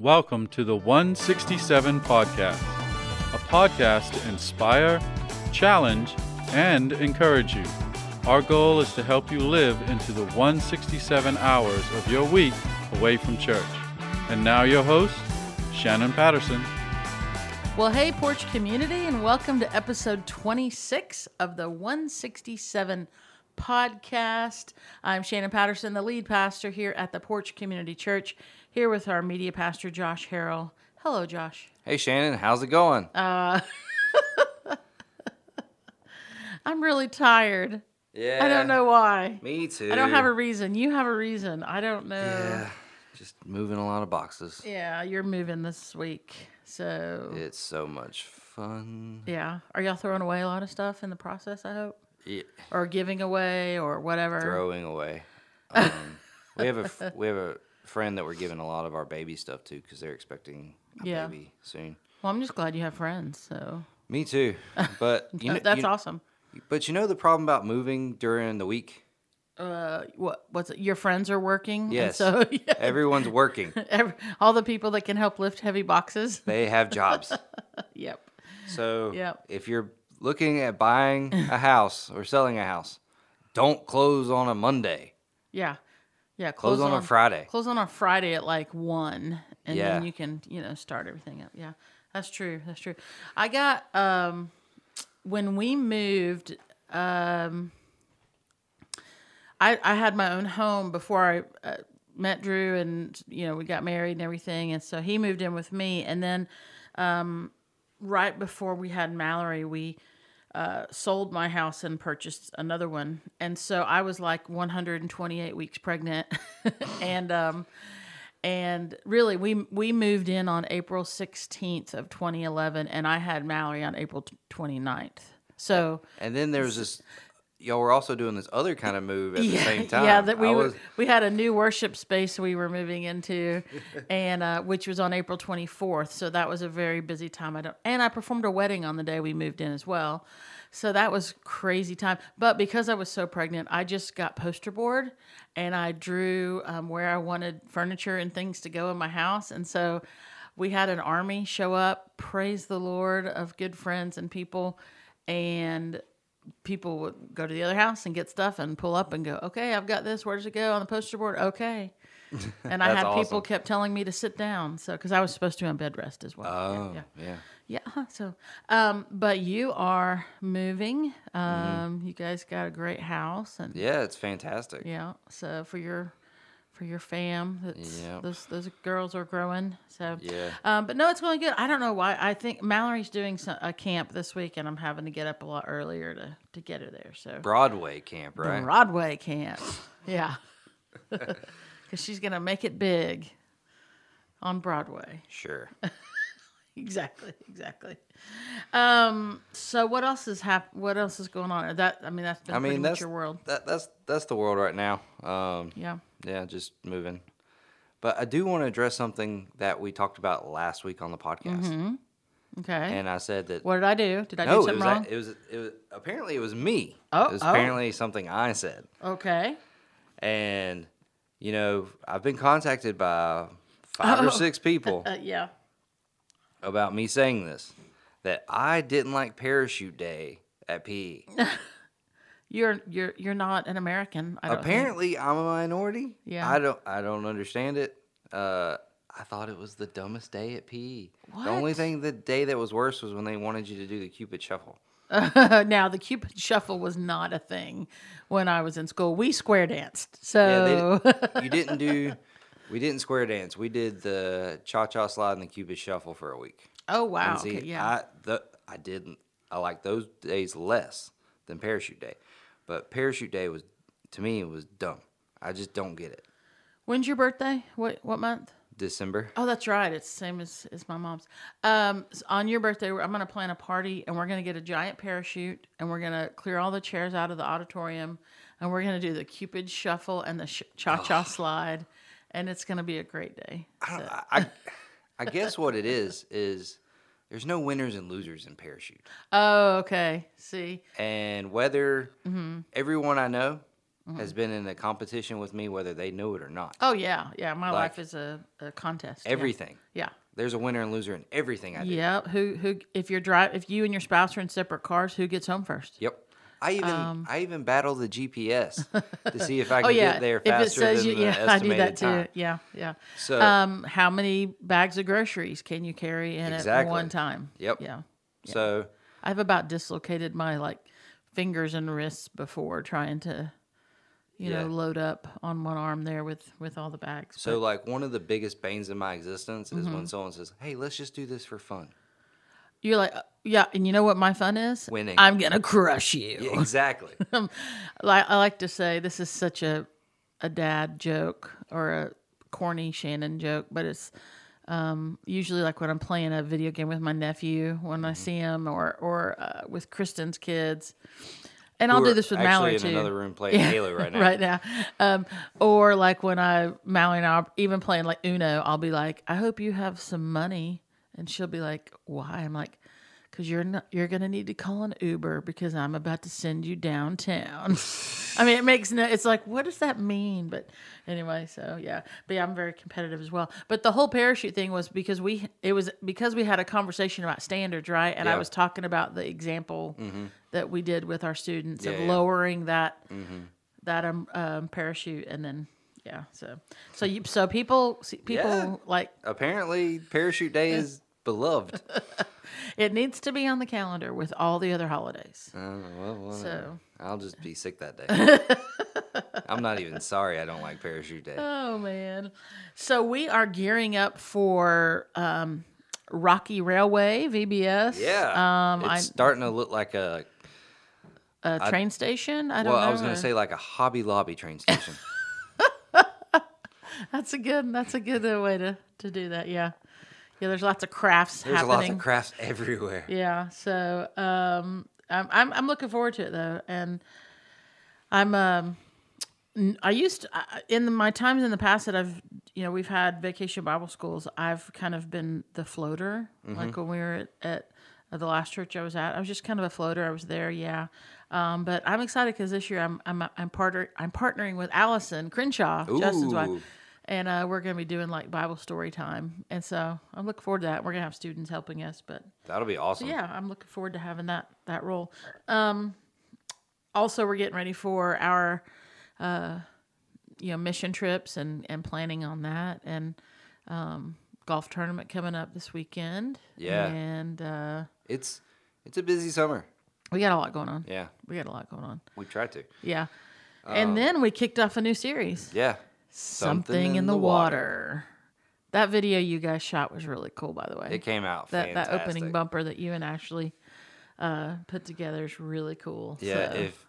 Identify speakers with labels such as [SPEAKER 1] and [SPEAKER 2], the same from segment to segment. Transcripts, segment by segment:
[SPEAKER 1] Welcome to the 167 Podcast, a podcast to inspire, challenge, and encourage you. Our goal is to help you live into the 167 hours of your week away from church. And now, your host, Shannon Patterson.
[SPEAKER 2] Well, hey, Porch Community, and welcome to episode 26 of the 167 podcast. I'm Shannon Patterson, the lead pastor here at the Porch Community Church, here with our media pastor, Josh Harrell. Hello, Josh.
[SPEAKER 3] Hey Shannon, how's it going?
[SPEAKER 2] Uh, I'm really tired.
[SPEAKER 3] yeah.
[SPEAKER 2] I don't know why.
[SPEAKER 3] Me too.
[SPEAKER 2] I don't have a reason. You have a reason. I don't know.
[SPEAKER 3] Yeah. Just moving a lot of boxes.
[SPEAKER 2] Yeah, you're moving this week. So,
[SPEAKER 3] It's so much fun.
[SPEAKER 2] yeah. Are y'all throwing away a lot of stuff in the process, I hope?
[SPEAKER 3] Yeah.
[SPEAKER 2] Or giving away or whatever?
[SPEAKER 3] Throwing away. Um, we have a we have a friend that we're giving a lot of our baby stuff to because they're expecting a
[SPEAKER 2] Yeah.
[SPEAKER 3] baby soon.
[SPEAKER 2] Well, I'm just glad you have friends. So
[SPEAKER 3] Me too. But you know,
[SPEAKER 2] that's
[SPEAKER 3] you-
[SPEAKER 2] awesome.
[SPEAKER 3] But you know the problem about moving during the week?
[SPEAKER 2] Uh, what what's it? Your friends are working. and
[SPEAKER 3] Yes.
[SPEAKER 2] so yeah,
[SPEAKER 3] Everyone's working.
[SPEAKER 2] every, all the people that can help lift heavy boxes.
[SPEAKER 3] They have jobs.
[SPEAKER 2] Yep.
[SPEAKER 3] So
[SPEAKER 2] Yep.
[SPEAKER 3] if you're looking at buying a house or selling a house, don't close on a Monday.
[SPEAKER 2] Yeah. Yeah.
[SPEAKER 3] Close on a Friday.
[SPEAKER 2] Close on a Friday at like one, and
[SPEAKER 3] Yeah.
[SPEAKER 2] then you can you know start everything up. Yeah, that's true. That's true. I got um when we moved um. I, I had my own home before I uh, met Drew, and you know we got married and everything, and so he moved in with me, and then um, right before we had Mallory, we uh, sold my house and purchased another one, and so I was like 128 weeks pregnant, and um, and really we we moved in on April 16th of 2011, and I had Mallory on April 29th. So
[SPEAKER 3] And then there was this. Y'all were also doing this other kind of move at the same time.
[SPEAKER 2] Yeah, that we
[SPEAKER 3] I
[SPEAKER 2] were, we had a new worship space we were moving into, and uh, which was on April twenty fourth. So that was a very busy time. I don't, and I performed a wedding on the day we moved in as well. So that was crazy time. But because I was so pregnant, I just got poster board, and I drew um, where I wanted furniture and things to go in my house, and so we had an army show up. Praise the Lord of good friends and people, and people would go to the other house and get stuff and pull up and go, okay, I've got this. Where does it go on the poster board? Okay. And I had people kept telling me to sit down. So, because I was supposed to be on bed rest as well.
[SPEAKER 3] oh,
[SPEAKER 2] yeah.
[SPEAKER 3] yeah.
[SPEAKER 2] Yeah. huh, So, um, but you are moving. Um,
[SPEAKER 3] Mm-hmm.
[SPEAKER 2] you guys got a great house and
[SPEAKER 3] Yeah, it's fantastic.
[SPEAKER 2] yeah. So for your, for your fam, that's,
[SPEAKER 3] Yep.
[SPEAKER 2] those, those girls are growing. So,
[SPEAKER 3] Yeah.
[SPEAKER 2] um, but no, it's going good. I don't know why. I think Mallory's doing some, a camp this week, and I'm having to get up a lot earlier to to get her there. So
[SPEAKER 3] Broadway camp, right?
[SPEAKER 2] Broadway camp, yeah, because she's gonna make it big on Broadway.
[SPEAKER 3] Sure.
[SPEAKER 2] Exactly, exactly. Um, so what else is hap- What else is going on? That I mean, that's been
[SPEAKER 3] I mean, that's
[SPEAKER 2] your world.
[SPEAKER 3] That, that's that's the world right now. Um,
[SPEAKER 2] Yeah.
[SPEAKER 3] Yeah, just moving. But I do want to address something that we talked about last week on the podcast,
[SPEAKER 2] Okay.
[SPEAKER 3] and I said that
[SPEAKER 2] what did I do? Did I do
[SPEAKER 3] no, it
[SPEAKER 2] something
[SPEAKER 3] was,
[SPEAKER 2] wrong?
[SPEAKER 3] it was it was apparently it was me.
[SPEAKER 2] Oh,
[SPEAKER 3] it was
[SPEAKER 2] oh.
[SPEAKER 3] apparently something I said.
[SPEAKER 2] okay.
[SPEAKER 3] And, you know, I've been contacted by five or
[SPEAKER 2] Oh.
[SPEAKER 3] six people
[SPEAKER 2] Uh, yeah.
[SPEAKER 3] about me saying this that I didn't like parachute day at PE.
[SPEAKER 2] You're you're you're not an American. I don't think.
[SPEAKER 3] Apparently, I'm a minority.
[SPEAKER 2] Yeah.
[SPEAKER 3] I don't I don't understand it. Uh, I thought it was the dumbest day at PE. The only thing the day that was worse was when they wanted you to do the Cupid shuffle.
[SPEAKER 2] now the Cupid Shuffle was not a thing when I was in school. We square danced. So
[SPEAKER 3] Yeah, they, you didn't do. We didn't square dance. We did the cha cha slide and the Cupid shuffle for a week.
[SPEAKER 2] oh wow,
[SPEAKER 3] And see,
[SPEAKER 2] okay, yeah.
[SPEAKER 3] I the I didn't. I like those days less than parachute day, but parachute day was to me it was dumb. I just don't get it.
[SPEAKER 2] When's your birthday? What what month?
[SPEAKER 3] December.
[SPEAKER 2] Oh, that's right. It's the same as, as my mom's. Um, s- on your birthday, I'm going to plan a party and we're going to get a giant parachute and we're going to clear all the chairs out of the auditorium and we're going to do the Cupid shuffle and the sh- cha cha slide. And it's going to be a great day. So-
[SPEAKER 3] I, I I guess what it is is there's no winners and losers in parachute,
[SPEAKER 2] oh, okay. See?
[SPEAKER 3] and whether
[SPEAKER 2] Mm-hmm.
[SPEAKER 3] everyone I know has been in a competition with me, whether they know it or not.
[SPEAKER 2] Oh yeah, yeah. My
[SPEAKER 3] Like,
[SPEAKER 2] life is a, a contest. yeah.
[SPEAKER 3] Everything.
[SPEAKER 2] Yeah.
[SPEAKER 3] There's a winner and loser in everything I do.
[SPEAKER 2] Yeah. Who who if you're drive if you and your spouse are in separate cars, who gets home first?
[SPEAKER 3] Yep. I even I even battle the GPS to see if I can
[SPEAKER 2] Um, Oh yeah.
[SPEAKER 3] get there
[SPEAKER 2] if it
[SPEAKER 3] faster
[SPEAKER 2] says
[SPEAKER 3] than
[SPEAKER 2] you,
[SPEAKER 3] the
[SPEAKER 2] yeah, I do that too.
[SPEAKER 3] time.
[SPEAKER 2] Yeah, yeah.
[SPEAKER 3] So
[SPEAKER 2] Um, how many bags of groceries can you carry in at one time?
[SPEAKER 3] Yep.
[SPEAKER 2] Yeah.
[SPEAKER 3] so
[SPEAKER 2] I've about dislocated my like fingers and wrists before trying to, you
[SPEAKER 3] Yeah.
[SPEAKER 2] know, load up on one arm there with with all the bags.
[SPEAKER 3] so
[SPEAKER 2] But
[SPEAKER 3] like one of the biggest banes in my existence is
[SPEAKER 2] Mm-hmm.
[SPEAKER 3] when someone says, "Hey, let's just do this for fun."
[SPEAKER 2] You're like, uh, yeah, and you know what my fun is?
[SPEAKER 3] Winning.
[SPEAKER 2] I'm gonna crush you.
[SPEAKER 3] Yeah, exactly.
[SPEAKER 2] like I like to say this is such a a dad joke or a corny Shannon joke, but it's um, usually like when I'm playing a video game with my nephew when
[SPEAKER 3] Mm-hmm.
[SPEAKER 2] I see him, or or uh, with Kristen's kids. And I'll do this with Mallory
[SPEAKER 3] in
[SPEAKER 2] too.
[SPEAKER 3] another room playing Halo right now.
[SPEAKER 2] right now. Um, or like when I Mallory and I are even playing like Uno, I'll be like, I hope you have some money, and she'll be like, Why? I'm like, Because you're not, you're gonna need to call an Uber because I'm about to send you downtown. I mean, it makes no. It's like, what does that mean? But anyway, so yeah. But yeah, I'm very competitive as well. But the whole parachute thing was because we it was because we had a conversation about standards, right? And I was talking about the example that we did with our students of
[SPEAKER 3] Yeah, yeah.
[SPEAKER 2] lowering that that um, um parachute and then yeah so so you so people see- people
[SPEAKER 3] Yeah.
[SPEAKER 2] like
[SPEAKER 3] Apparently, parachute day is beloved.
[SPEAKER 2] it needs to be on the calendar with all the other holidays
[SPEAKER 3] Uh, well, whatever.
[SPEAKER 2] so
[SPEAKER 3] I'll just be sick that day. I'm not even sorry I don't like parachute day.
[SPEAKER 2] oh man so we are gearing up for um rocky railway vbs
[SPEAKER 3] Yeah,
[SPEAKER 2] um
[SPEAKER 3] it's
[SPEAKER 2] I,
[SPEAKER 3] starting to look like a
[SPEAKER 2] a train station i don't know.
[SPEAKER 3] well.
[SPEAKER 2] know
[SPEAKER 3] I was gonna
[SPEAKER 2] uh,
[SPEAKER 3] say like a Hobby Lobby train station.
[SPEAKER 2] that's a good that's a good way to to do that yeah yeah there's lots of crafts
[SPEAKER 3] There's
[SPEAKER 2] happening
[SPEAKER 3] lots of crafts everywhere.
[SPEAKER 2] Yeah. So um, I'm, I'm I'm looking forward to it though, and I'm um, I used to, in the, my times in the past that I've you know we've had vacation Bible schools. I've kind of been the floater, like when we were at, at the last church I was at. I was just kind of a floater. I was there, yeah. Um, but I'm excited because this year I'm I'm I'm partner I'm partnering with Allison Crenshaw, Justin's wife
[SPEAKER 3] Ooh.
[SPEAKER 2] And uh, we're going to be doing like Bible story time. And so I'm looking forward to that. We're going to have students helping us, but
[SPEAKER 3] That'll be awesome.
[SPEAKER 2] yeah, I'm looking forward to having that that role. Um, also, we're getting ready for our uh, you know mission trips and and planning on that and um, golf tournament coming up this weekend.
[SPEAKER 3] Yeah.
[SPEAKER 2] and uh,
[SPEAKER 3] It's it's a busy summer.
[SPEAKER 2] we got a lot going on.
[SPEAKER 3] Yeah,
[SPEAKER 2] We got a lot going on.
[SPEAKER 3] we tried to.
[SPEAKER 2] Yeah,
[SPEAKER 3] Um,
[SPEAKER 2] and then we kicked off a new series.
[SPEAKER 3] Yeah.
[SPEAKER 2] Something, in, the, water. That video you guys shot was really cool, by the way.
[SPEAKER 3] It came out
[SPEAKER 2] that that opening bumper that you and Ashley uh, put together is really cool.
[SPEAKER 3] Yeah,
[SPEAKER 2] So,
[SPEAKER 3] if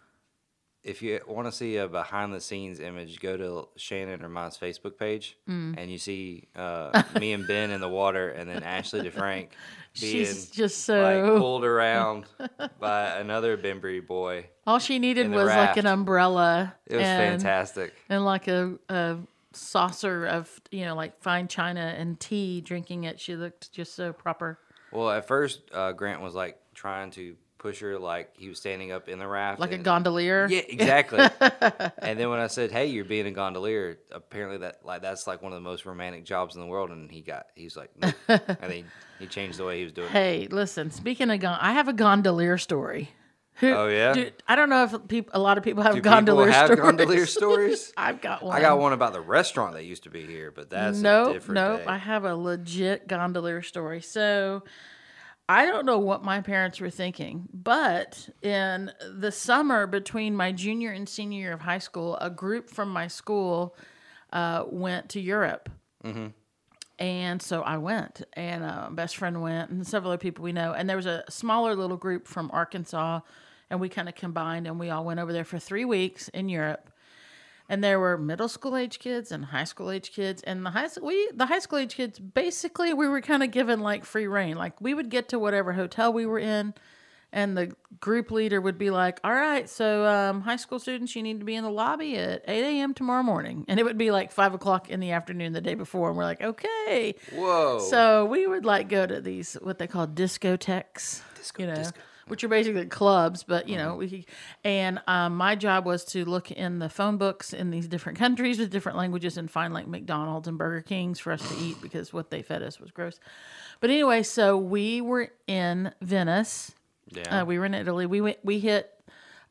[SPEAKER 3] if you want to see a behind the scenes image, go to Shannon or mine's Facebook page,
[SPEAKER 2] Mm.
[SPEAKER 3] and you see uh, me and Ben in the water, and then Ashley DeFrank being
[SPEAKER 2] she's just
[SPEAKER 3] like
[SPEAKER 2] so
[SPEAKER 3] pulled around by another Bembry boy.
[SPEAKER 2] all she needed was like an umbrella.
[SPEAKER 3] It was
[SPEAKER 2] and,
[SPEAKER 3] fantastic.
[SPEAKER 2] and like a, a saucer of you know like fine china and tea, drinking it. She looked just so proper.
[SPEAKER 3] Well, at first, uh, Grant was like trying to push her like he was standing up in the raft,
[SPEAKER 2] Like a gondolier.
[SPEAKER 3] Yeah, exactly. and then when I said, "Hey, you're being a gondolier," apparently that like that's like one of the most romantic jobs in the world, and he got he's like, nope. and he he changed the way he was doing. it.
[SPEAKER 2] Hey, listen. Speaking of gon, I have a gondolier story. Who,
[SPEAKER 3] Oh, yeah?
[SPEAKER 2] Dude, I don't know if people, a lot of people have
[SPEAKER 3] Do
[SPEAKER 2] gondolier
[SPEAKER 3] people have
[SPEAKER 2] stories.
[SPEAKER 3] gondolier stories?
[SPEAKER 2] I've got one.
[SPEAKER 3] I got one about the restaurant that used to be here, but that's a
[SPEAKER 2] Nope,
[SPEAKER 3] different
[SPEAKER 2] nope.
[SPEAKER 3] day.
[SPEAKER 2] I have a legit gondolier story. So I don't know what my parents were thinking, but in the summer between my junior and senior year of high school, a group from my school uh, went to Europe. And so I went, and uh, my best friend went, and several other people we know. And there was a smaller little group from Arkansas, and we kind of combined, and we all went over there for three weeks in Europe and there were middle school age kids and high school age kids. And the high school we the high school age kids basically we were kind of given like free reign. Like we would get to whatever hotel we were in and the group leader would be like all right so um, high school students you need to be in the lobby at 8 a.m tomorrow morning. And it would be like 5 o'clock in the afternoon the day before and we're like okay.
[SPEAKER 3] Whoa!
[SPEAKER 2] so we would like go to these what they call discotheques
[SPEAKER 3] Disco,
[SPEAKER 2] you know. Which are basically clubs, but you know, we and um, my job was to look in the phone books in these different countries with different languages and find like McDonald's and Burger Kings for us to eat because what they fed us was gross. But anyway, so we were in Venice.
[SPEAKER 3] Yeah.
[SPEAKER 2] Uh, we were in Italy. We went. We hit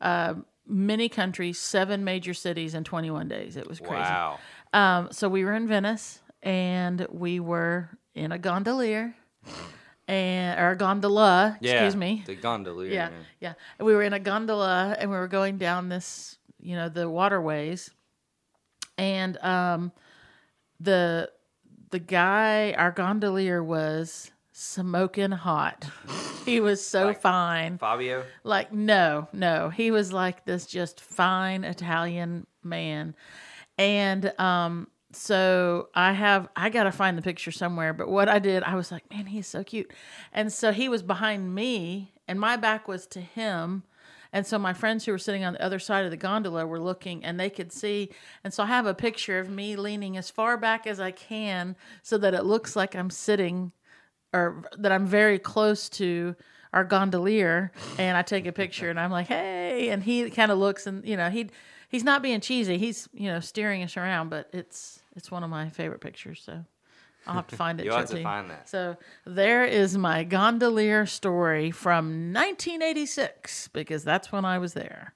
[SPEAKER 2] uh, many countries, seven major cities in 21 days. It was crazy.
[SPEAKER 3] wow.
[SPEAKER 2] Um, so we were in Venice, and we were in a gondolier, and or a gondola.
[SPEAKER 3] Yeah.
[SPEAKER 2] Excuse me.
[SPEAKER 3] The gondolier.
[SPEAKER 2] Yeah, yeah. And we were in a gondola, and we were going down this, you know, the waterways, and um, the the guy, our gondolier, was smoking hot. he was so
[SPEAKER 3] Like-
[SPEAKER 2] fine.
[SPEAKER 3] Fabio.
[SPEAKER 2] Like, no, no. He was like this just fine Italian man. And um, so I have I gotta find the picture somewhere, but what I did, I was like, man, he's so cute. And so he was behind me and my back was to him. And so my friends who were sitting on the other side of the gondola were looking and they could see. And so I have a picture of me leaning as far back as I can so that it looks like I'm sitting or that I'm very close to our gondolier and I take a picture and I'm like, "Hey." And he kind of looks and you know, he he's not being cheesy. He's, you know, steering us around, but it's it's one of my favorite pictures, so I'll have to find it.
[SPEAKER 3] You'll have to find that.
[SPEAKER 2] So there is my gondolier story from 1986 because that's when I was there.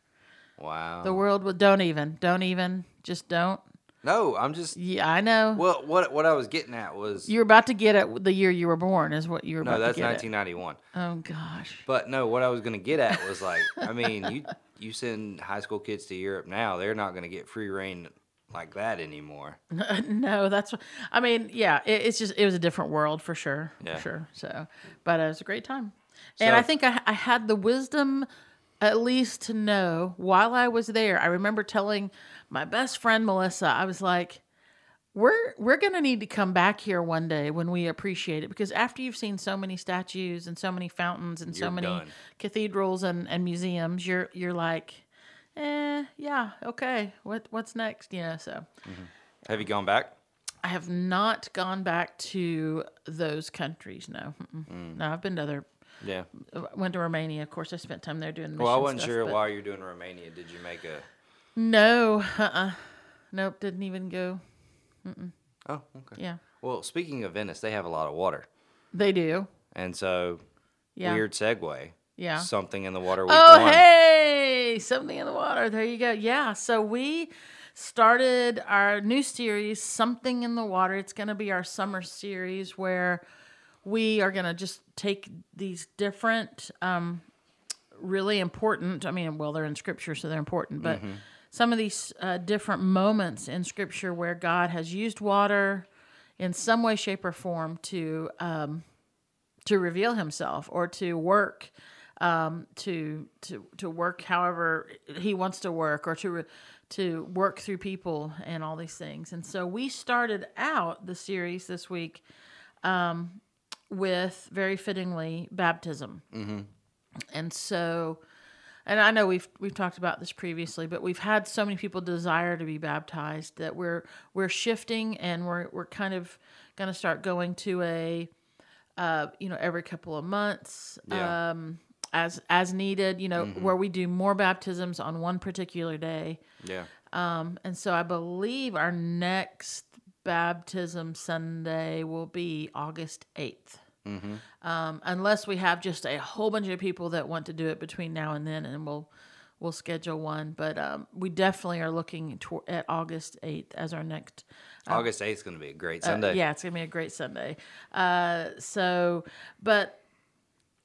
[SPEAKER 3] Wow.
[SPEAKER 2] The world would don't even, don't even, just don't.
[SPEAKER 3] no, I'm just.
[SPEAKER 2] Yeah, I know.
[SPEAKER 3] Well, what what I was getting at was
[SPEAKER 2] You're about to get at the year you were born, is what you were
[SPEAKER 3] no,
[SPEAKER 2] about
[SPEAKER 3] that's
[SPEAKER 2] to get
[SPEAKER 3] 1991.
[SPEAKER 2] at. Oh gosh.
[SPEAKER 3] But no, what I was gonna get at was like, I mean, you you send high school kids to Europe now, they're not gonna get free reign like that anymore.
[SPEAKER 2] no, that's. I mean, yeah, it, it's just it was a different world for sure,
[SPEAKER 3] Yeah.
[SPEAKER 2] for sure. So, but it was a great time, and I think I, I had the wisdom, at least to know while I was there. I remember telling my best friend Melissa, I was like, "We're we're gonna need to come back here one day when we appreciate it because after you've seen so many statues and so many fountains and so many
[SPEAKER 3] done.
[SPEAKER 2] cathedrals and, and museums, you're you're like." Eh, yeah, okay. What what's next? You know, so
[SPEAKER 3] Have you gone back?
[SPEAKER 2] I have not gone back to those countries. No, Mm-mm.
[SPEAKER 3] Mm.
[SPEAKER 2] no, I've been to other.
[SPEAKER 3] Yeah.
[SPEAKER 2] Went to Romania. Of course, I spent time there doing.
[SPEAKER 3] Well, I wasn't
[SPEAKER 2] stuff,
[SPEAKER 3] sure
[SPEAKER 2] but-
[SPEAKER 3] why you're doing Romania. Did you make a?
[SPEAKER 2] No, uh, uh nope, didn't even go. Mm-mm.
[SPEAKER 3] Oh, okay.
[SPEAKER 2] Yeah,
[SPEAKER 3] Well, speaking of Venice, they have a lot of water,
[SPEAKER 2] they do.
[SPEAKER 3] and so
[SPEAKER 2] Yeah,
[SPEAKER 3] weird segue.
[SPEAKER 2] yeah.
[SPEAKER 3] Something in the water. Week
[SPEAKER 2] Oh,
[SPEAKER 3] one.
[SPEAKER 2] hey, something in the water. There you go. Yeah. So we started our new series, Something in the Water. It's going to be our summer series where we are going to just take these different, um, really important, I mean, well, they're in scripture, so they're important, but some of these uh, different moments in scripture where God has used water in some way, shape, or form to. Um, to reveal himself or to work um, to to to work however he wants to work or to to work through people and all these things. And so we started out the series this week um, with very fittingly baptism. And so and I know we've we've talked about this previously, but we've had so many people desire to be baptized that we're we're shifting and we're we're kind of going to start going to a uh, you know every couple of months.
[SPEAKER 3] Yeah.
[SPEAKER 2] um, as as needed, you know, where we do more baptisms on one particular day.
[SPEAKER 3] Yeah.
[SPEAKER 2] Um, and so I believe our next baptism Sunday will be August 8th. Um, unless we have just a whole bunch of people that want to do it between now and then, and we'll we'll schedule one. But um, we definitely are looking to- at August 8th as our next
[SPEAKER 3] August 8th is going to be a great
[SPEAKER 2] uh,
[SPEAKER 3] Sunday.
[SPEAKER 2] yeah, it's gonna be a great Sunday. Uh, so, but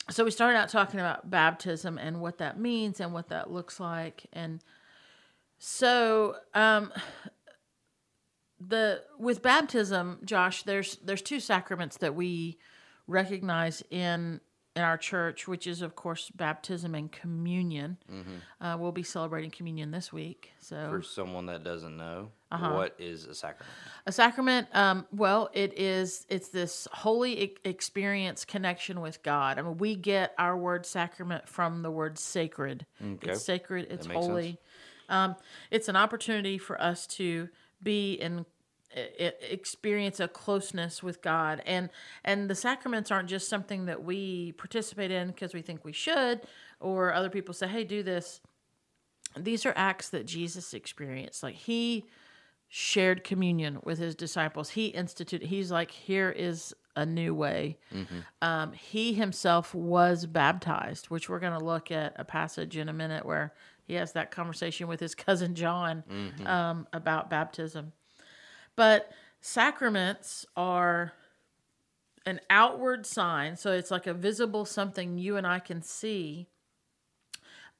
[SPEAKER 2] so we started out talking about baptism and what that means and what that looks like, and so um, the with baptism, Josh, there's there's two sacraments that we recognize in in our church, which is of course baptism and communion. Uh, we'll be celebrating communion this week, so
[SPEAKER 3] For someone that doesn't know,
[SPEAKER 2] Uh-huh.
[SPEAKER 3] what is a sacrament?
[SPEAKER 2] A sacrament, um, well, it is. It's this holy e- experience connection with God. I mean, we get our word sacrament from the word sacred.
[SPEAKER 3] Okay.
[SPEAKER 2] It's sacred. It's holy. Um, it's an opportunity for us to be in experience a closeness with God. And and the sacraments aren't just something that we participate in because we think we should or other people say hey do this. These are acts that Jesus experienced. Like he shared communion with his disciples. He instituted he's like here is a new way. Um, he himself was baptized which we're going to look at a passage in a minute where he has that conversation with his cousin john um, about baptism but sacraments are an outward sign. So it's like a visible something you and I can see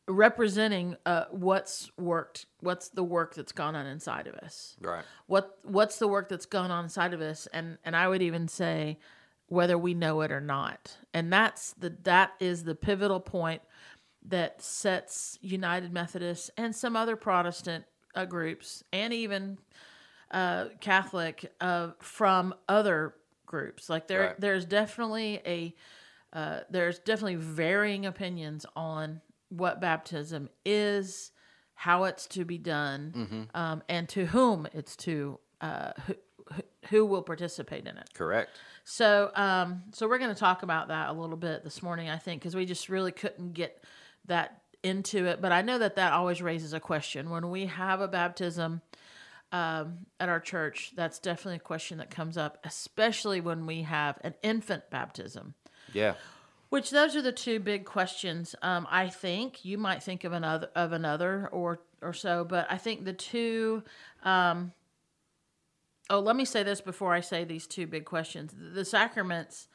[SPEAKER 2] representing uh, what's worked, what's the work that's gone on inside of us.
[SPEAKER 3] Right.
[SPEAKER 2] What what's the work that's gone on inside of us and and I would even say whether we know it or not. And that's the that is the pivotal point that sets United Methodists and some other Protestant uh, groups and even uh, Catholic uh, from other groups. Like there,
[SPEAKER 3] Right.
[SPEAKER 2] there's definitely a uh, there's definitely varying opinions on what baptism is, how it's to be done, um, and to whom it's to uh, who, who- who will participate in it.
[SPEAKER 3] Correct.
[SPEAKER 2] So, um, so we're going to talk about that a little bit this morning, I think, because we just really couldn't get that into it. But I know that that always raises a question when we have a baptism um, at our church. That's definitely a question that comes up, especially when we have an infant baptism.
[SPEAKER 3] Yeah.
[SPEAKER 2] Which those are the two big questions. Um, I think you might think of another of another or or so, but I think the two. Um, oh, let me say this before I say these two big questions. The sacraments.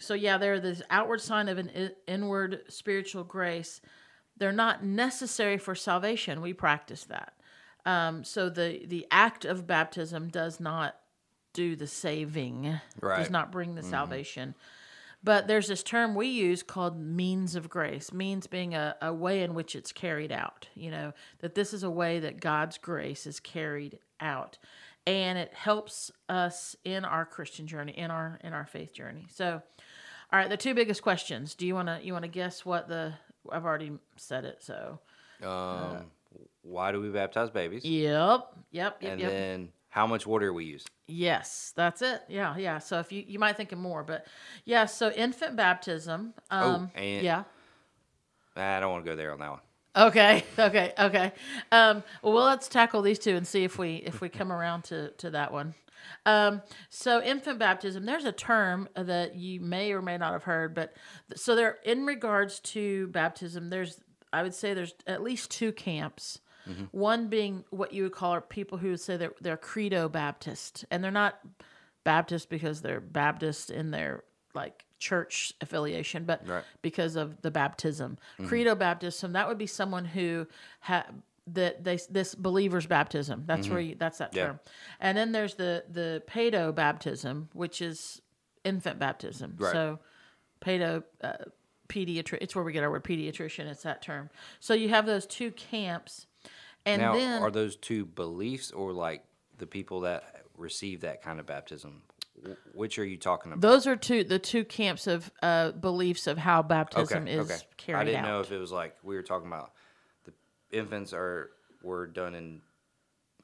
[SPEAKER 2] So yeah, they're this outward sign of an inward spiritual grace. They're not necessary for salvation. We practice that. Um, so the the act of baptism does not do the saving. Does not bring the salvation. But there's this term we use called means of grace, means being a, a way in which it's carried out. You know, that this is a way that God's grace is carried out. And it helps us in our Christian journey, in our in our faith journey. So all right, the two biggest questions. Do you wanna you wanna guess what the I've already said it, so
[SPEAKER 3] Um, why do we baptize babies?
[SPEAKER 2] Yep. Yep. Yep.
[SPEAKER 3] and
[SPEAKER 2] yep.
[SPEAKER 3] then how much water we use?
[SPEAKER 2] Yes, that's it. Yeah, yeah. So if you you might think of more, but yeah. So infant baptism. Um,
[SPEAKER 3] Oh, and-
[SPEAKER 2] yeah.
[SPEAKER 3] I don't want to go there on that one.
[SPEAKER 2] Okay. Okay. Okay. Um, well, let's tackle these two and see if we if we come around to to that one. Um, so infant baptism. There's a term that you may or may not have heard, but so there in regards to baptism, there's I would say there's at least two camps. Mm-hmm. One being what you would call people who would say they're they're credo Baptist, and they're not Baptist because they're Baptist in their like church affiliation, but
[SPEAKER 3] Right.
[SPEAKER 2] because of the baptism. Mm-hmm. Credo baptism, that would be someone who ha that they this believer's baptism. That's mm-hmm. where you, that's that
[SPEAKER 3] Yeah.
[SPEAKER 2] term. And then there's the the pedo baptism, which is infant baptism.
[SPEAKER 3] Right.
[SPEAKER 2] So pedo uh, pediatric it's where we get our word pediatrician, it's that term. So you have those two camps. And
[SPEAKER 3] now,
[SPEAKER 2] then
[SPEAKER 3] are those two beliefs or like the people that receive that kind of baptism? Which are you talking about?
[SPEAKER 2] those are two the two camps of uh, beliefs of how baptism is carried out.
[SPEAKER 3] I didn't
[SPEAKER 2] out.
[SPEAKER 3] know if it was like we were talking about the infants are were done in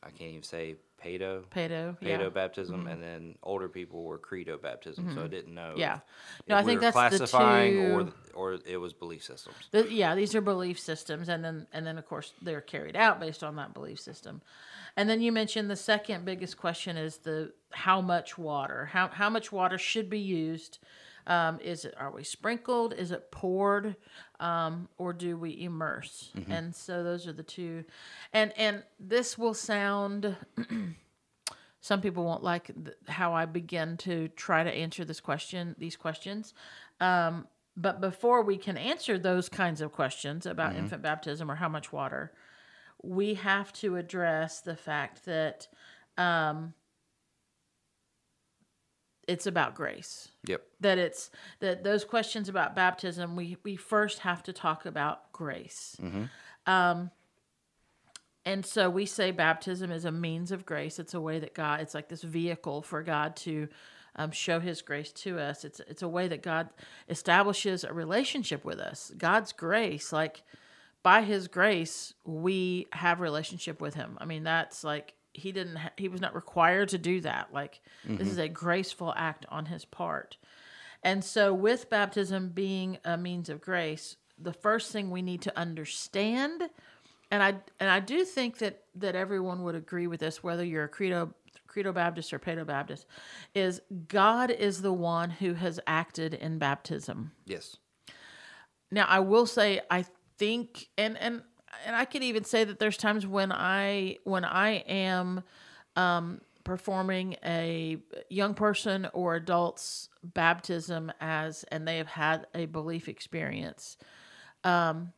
[SPEAKER 3] I can't even say pedo
[SPEAKER 2] pedo,
[SPEAKER 3] pedo
[SPEAKER 2] yeah. Mm-hmm.
[SPEAKER 3] baptism, and then older people were credo baptism. So I didn't know.
[SPEAKER 2] Yeah.
[SPEAKER 3] if-
[SPEAKER 2] No,
[SPEAKER 3] if
[SPEAKER 2] I
[SPEAKER 3] we
[SPEAKER 2] think that's the
[SPEAKER 3] classifying
[SPEAKER 2] two-
[SPEAKER 3] or or it was belief systems.
[SPEAKER 2] The, yeah, these are belief systems, and then and then of course they're carried out based on that belief system. And then you mentioned the second biggest question is the how much water? How how much water should be used? Um, is it are we sprinkled? Is it poured? Um, or do we immerse? And so those are the two. And and this will sound some people won't like th- how I begin to try to answer this question, these questions. Um, but before we can answer those kinds of questions about infant baptism or how much water, we have to address the fact that um, it's about grace.
[SPEAKER 3] Yep.
[SPEAKER 2] that it's that those questions about baptism we we first have to talk about grace. Mm. um and so we say baptism is a means of grace. It's a way that god it's like this vehicle for god to um, show his grace to us. It's it's a way that god establishes a relationship with us. God's grace like by his grace we have relationship with him. I mean that's like he didn't ha- he was not required to do that. Like this
[SPEAKER 3] Mm-hmm.
[SPEAKER 2] is a graceful act on his part. And so with baptism being a means of grace, the first thing we need to understand and I and I do think that that everyone would agree with this whether you're a credo credo baptist or paedo baptist is God is the one who has acted in baptism.
[SPEAKER 3] Yes.
[SPEAKER 2] Now, I will say, I think, and and and I could even say that there's times when I when I am um, performing a young person or adult's baptism as, and they have had a belief experience. Um,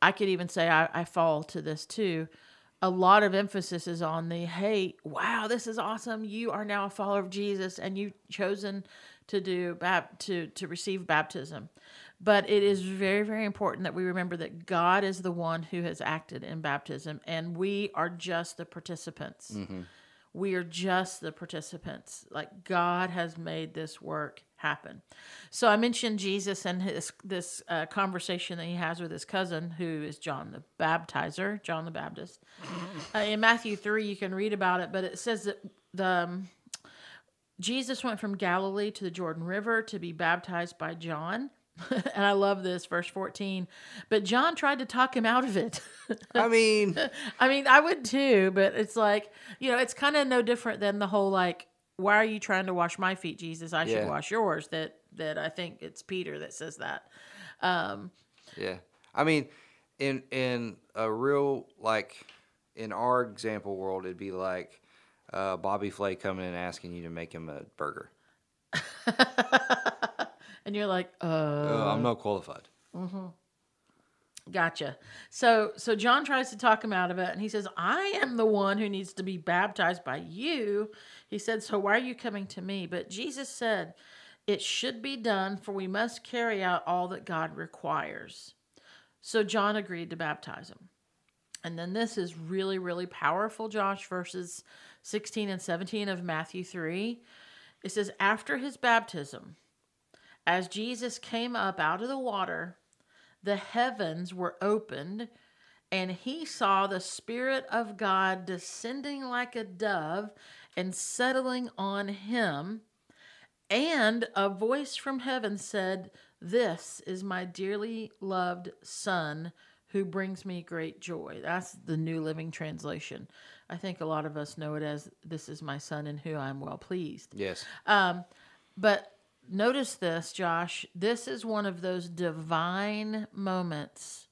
[SPEAKER 2] I could even say I, I fall to this too. A lot of emphasis is on the hey, wow, this is awesome. You are now a follower of Jesus, and you've chosen to do bap- to to receive baptism. But it is very, very important that we remember that God is the one who has acted in baptism, and we are just the participants. We are just the participants. Like God has made this work happen. So I mentioned Jesus and his this uh, conversation that he has with his cousin, who is John the Baptizer, John the Baptist. Uh, in Matthew three, you can read about it, but it says that the um, Jesus went from Galilee to the Jordan River to be baptized by John. and I love this, verse 14. But John tried to talk him out of it.
[SPEAKER 3] I mean,
[SPEAKER 2] I mean, I would too, but it's like, you know, it's kind of no different than the whole like, why are you trying to wash my feet, Jesus? I should
[SPEAKER 3] Yeah.
[SPEAKER 2] wash yours. That that I think it's Peter that says that. Um,
[SPEAKER 3] yeah. I mean, in in a real like in our example world, it'd be like uh, Bobby Flay coming in and asking you to make him a burger.
[SPEAKER 2] and you're like, uh,
[SPEAKER 3] Uh, I'm not qualified.
[SPEAKER 2] Gotcha. So so John tries to talk him out of it and he says, I am the one who needs to be baptized by you. He said, So why are you coming to me? But Jesus said, It should be done, for we must carry out all that God requires. So John agreed to baptize him. And then this is really, really powerful, Josh, verses 16 and 17 of Matthew 3. It says, After his baptism, as Jesus came up out of the water, the heavens were opened, and he saw the Spirit of God descending like a dove and settling on him. And a voice from heaven said, This is my dearly loved Son who brings me great joy. That's the New Living Translation. I think a lot of us know it as, This is my Son in who I am well pleased.
[SPEAKER 3] Yes.
[SPEAKER 2] Um, But notice this, Josh. This is one of those divine moments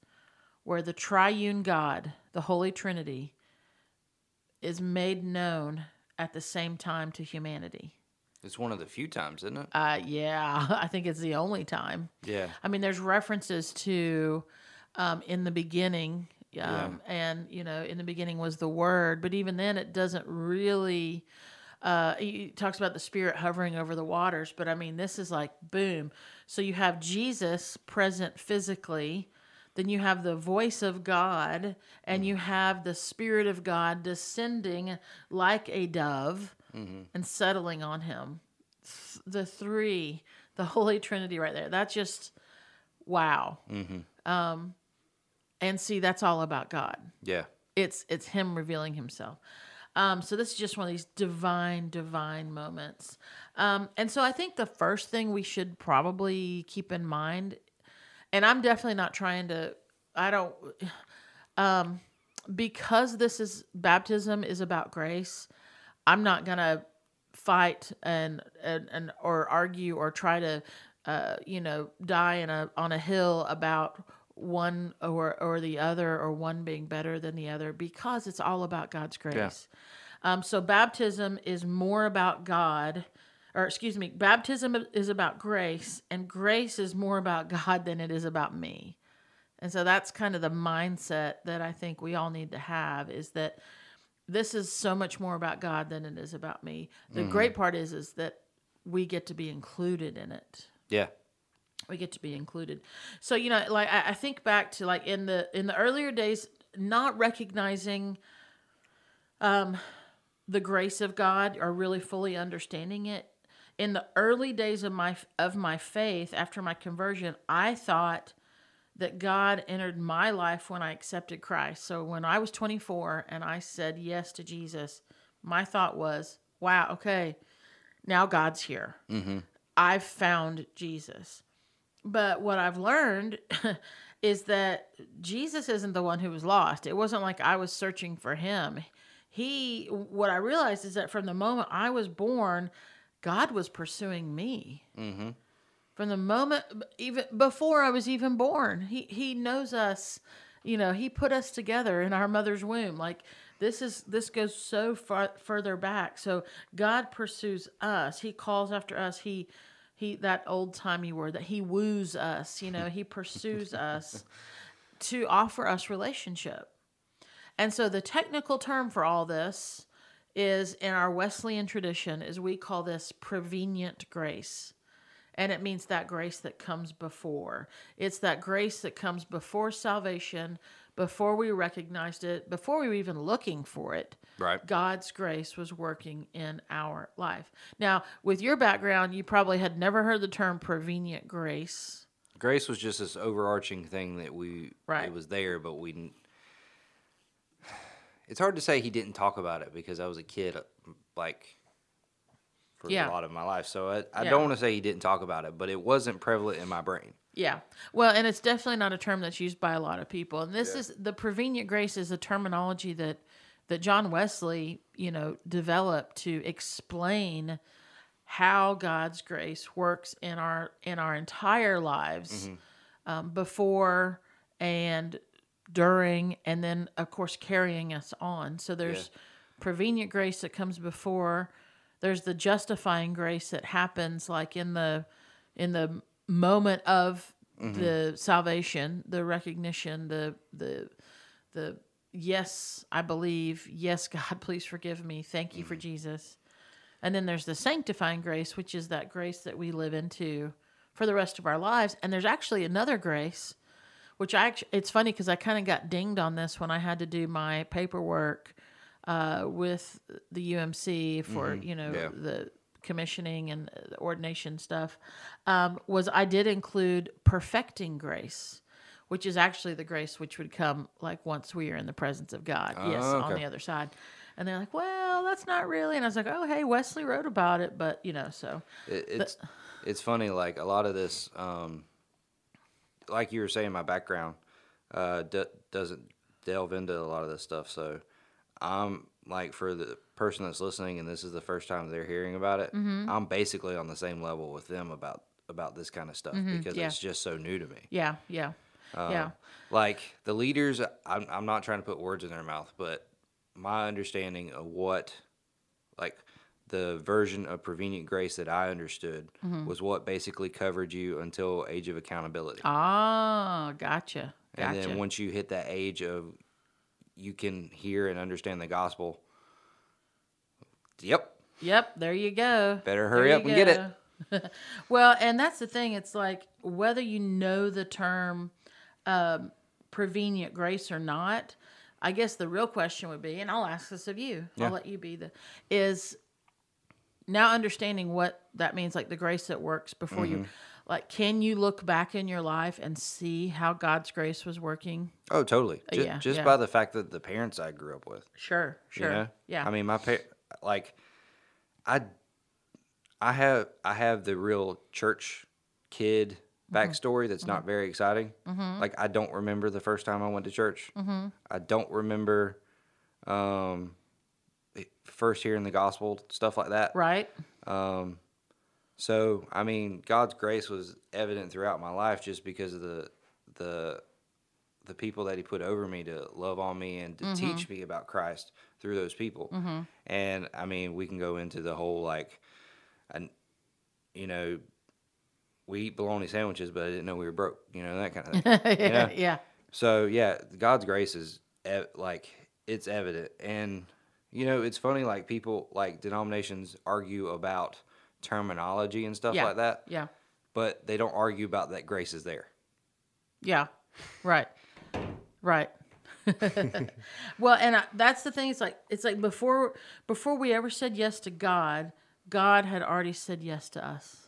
[SPEAKER 2] where the triune God, the Holy Trinity, is made known at the same time to humanity.
[SPEAKER 3] It's one of the few times, isn't it?
[SPEAKER 2] Uh, yeah, I think it's the only time.
[SPEAKER 3] Yeah.
[SPEAKER 2] I mean, there's references to um, in the beginning, um, and you know, in the beginning was the Word, but even then, it doesn't really. Uh, he talks about the Spirit hovering over the waters, but I mean, this is like boom. So you have Jesus present physically, then you have the voice of God, and you have the Spirit of God descending like a dove and settling on him. Th- The three, the Holy Trinity, right there. That's just wow. Um, and see, that's all about God.
[SPEAKER 3] Yeah.
[SPEAKER 2] It's it's Him revealing Himself. Um, so this is just one of these divine, divine moments. Um, and so I think the first thing we should probably keep in mind, and I'm definitely not trying to, I don't, um, because this is baptism is about grace. I'm not gonna fight and and, and or argue or try to, uh, you know, die in a on a hill about one or or the other or one being better than the other because it's all about God's grace. Um, so baptism is more about God, or excuse me, baptism is about grace, and grace is more about God than it is about me. And so that's kind of the mindset that I think we all need to have is that this is so much more about God than it is about me. The great part is is that we get to be included in it
[SPEAKER 3] Yeah.
[SPEAKER 2] We get to be included so you know like I, I think back to like in the in the earlier days not recognizing um the grace of god or really fully understanding it in the early days of my of my faith after my conversion i thought that God entered my life when I accepted Christ. So when I was 24 and I said yes to Jesus, my thought was, wow, okay, now God's here. I've found Jesus. But what I've learned is that Jesus isn't the one who was lost. It wasn't like I was searching for him. He, what I realized is that from the moment I was born, God was pursuing me. Mm-hmm. From the moment, even before I was even born, he he knows us. You know, he put us together in our mother's womb. Like this is this goes so far further back. So God pursues us. He calls after us. He he that old timey word that he woos us. You know, he pursues us to offer us relationship. And so the technical term for all this is in our Wesleyan tradition is we call this prevenient grace. And it means that grace that comes before. It's that grace that comes before salvation, before we recognized it, before we were even looking for it.
[SPEAKER 3] Right.
[SPEAKER 2] God's grace was working in our life. Now, with your background, you probably had never heard the term prevenient grace.
[SPEAKER 3] Grace was just this overarching thing that we
[SPEAKER 2] Right.
[SPEAKER 3] it was there, but we didn't. It's hard to say he didn't talk about it because I was a kid, like for
[SPEAKER 2] Yeah.
[SPEAKER 3] a lot of my life. So I, I
[SPEAKER 2] Yeah.
[SPEAKER 3] don't want to say he didn't talk about it, but it wasn't prevalent in my brain.
[SPEAKER 2] Yeah. Well, and it's definitely not a term that's used by a lot of people. And this is the prevenient grace is a terminology that that John Wesley, you know, developed to explain how God's grace works in our in our entire lives um, before and during and then of course carrying us on. So there's prevenient grace that comes before there's the justifying grace that happens like in the in the moment of mm-hmm. the salvation, the recognition, the the the yes, I believe, yes, God, please forgive me. Thank you for mm-hmm. Jesus. And then there's the sanctifying grace, which is that grace that we live into for the rest of our lives. And there's actually another grace, which I actually, it's funny because I kind of got dinged on this when I had to do my paperwork uh, with the UMC for, you know,
[SPEAKER 3] yeah.
[SPEAKER 2] the commissioning and the ordination stuff, um, was I did include perfecting grace. Which is actually the grace which would come like once we are in the presence of God. yes,
[SPEAKER 3] Oh,
[SPEAKER 2] on the other side. And they're like, well, that's not really. And I was like, oh, hey, Wesley wrote about it, but you know, so
[SPEAKER 3] It, it's it's funny, like a lot of this, um, like you were saying, my background uh, d- doesn't delve into a lot of this stuff. So I'm like for the person that's listening, and this is the first time they're hearing about it.
[SPEAKER 2] Mm-hmm.
[SPEAKER 3] I'm basically on the same level with them about about this kind of stuff because
[SPEAKER 2] Mm-hmm. yeah.
[SPEAKER 3] it's just so new to me.
[SPEAKER 2] yeah, yeah, yeah,
[SPEAKER 3] Like the leaders, I'm, I'm not trying to put words in their mouth, but my understanding of what, like, the version of prevenient grace that I understood
[SPEAKER 2] Mm-hmm.
[SPEAKER 3] was what basically covered you until age of accountability.
[SPEAKER 2] Ah, gotcha,
[SPEAKER 3] and then once you hit that age of you can hear and understand the gospel, yep,
[SPEAKER 2] Yep, there you go.
[SPEAKER 3] Better hurry up
[SPEAKER 2] you
[SPEAKER 3] and get it.
[SPEAKER 2] well, and that's the thing. It's like whether you know the term um, prevenient grace or not. I guess the real question would be, and I'll ask this of you.
[SPEAKER 3] Yeah.
[SPEAKER 2] I'll let you be the is now understanding what that means, like the grace that works before you.
[SPEAKER 3] Mm-hmm.
[SPEAKER 2] Like, can you look back in your life and see how God's grace was working?
[SPEAKER 3] oh, totally. Just,
[SPEAKER 2] yeah,
[SPEAKER 3] just
[SPEAKER 2] yeah.
[SPEAKER 3] by the fact that the parents I grew up with.
[SPEAKER 2] Sure,
[SPEAKER 3] you
[SPEAKER 2] sure,
[SPEAKER 3] know?
[SPEAKER 2] yeah.
[SPEAKER 3] I mean, my parents, like, I, I have I have the real church kid
[SPEAKER 2] Mm-hmm.
[SPEAKER 3] backstory that's not very exciting. Like, I don't remember the first time I went to church.
[SPEAKER 2] Mm-hmm.
[SPEAKER 3] I don't remember, um, first hearing the gospel stuff like that.
[SPEAKER 2] right?
[SPEAKER 3] Um, so I mean, God's grace was evident throughout my life just because of the the the people that He put over me to love on me and to mm-hmm. teach me about Christ through those people. Mm-hmm. And I mean, we can go into the whole like, and you know, we eat bologna sandwiches, but I didn't know we were broke. You know that kind of thing.
[SPEAKER 2] yeah. yeah.
[SPEAKER 3] So yeah, God's grace is ev- like it's evident, and you know it's funny. Like people, like denominations, argue about terminology and stuff
[SPEAKER 2] Yeah.
[SPEAKER 3] like that,
[SPEAKER 2] Yeah.
[SPEAKER 3] but they don't argue about that grace is there.
[SPEAKER 2] Yeah, right, right. well, and I, that's the thing. It's like it's like before before we ever said yes to God, God had already said yes to us.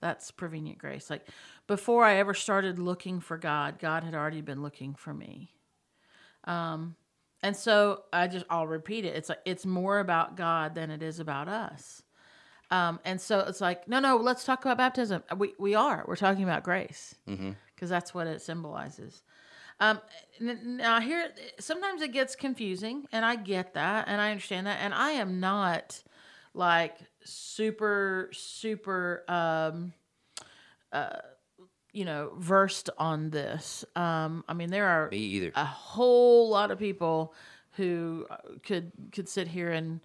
[SPEAKER 2] That's prevenient grace. Like before I ever started looking for God, God had already been looking for me. Um, and so I just I'll repeat it. It's like it's more about God than it is about us. Um, and so it's like, no, no, let's talk about baptism. We we are. We're talking about grace because that's what it symbolizes. Um, now here, sometimes it gets confusing, and I get that, and I understand that, and I am not like super super um, uh, you know versed on this. Um, I mean, there are a whole lot of people who uh, could could sit here and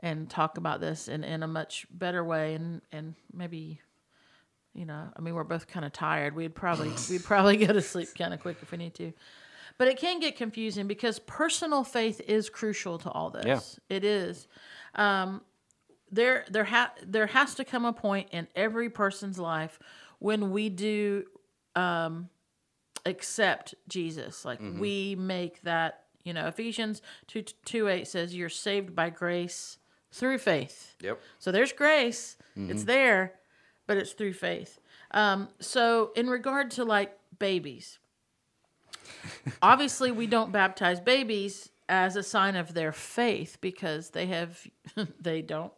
[SPEAKER 2] and talk about this in, in a much better way and and maybe you know i mean we're both kind of tired. We'd probably we'd probably go to sleep kind of quick if we need to. But it can get confusing because personal faith is crucial to all this.
[SPEAKER 3] Yeah.
[SPEAKER 2] it is. Um, there there ha- there has to come a point in every person's life when we do um, accept Jesus. Like we make that, you know, Ephesians 2, 2 8 says you're saved by grace through faith.
[SPEAKER 3] Yep.
[SPEAKER 2] So there's grace, it's there, but it's through faith. Um, so, in regard to like babies, obviously we don't baptize babies as a sign of their faith because they have, they don't,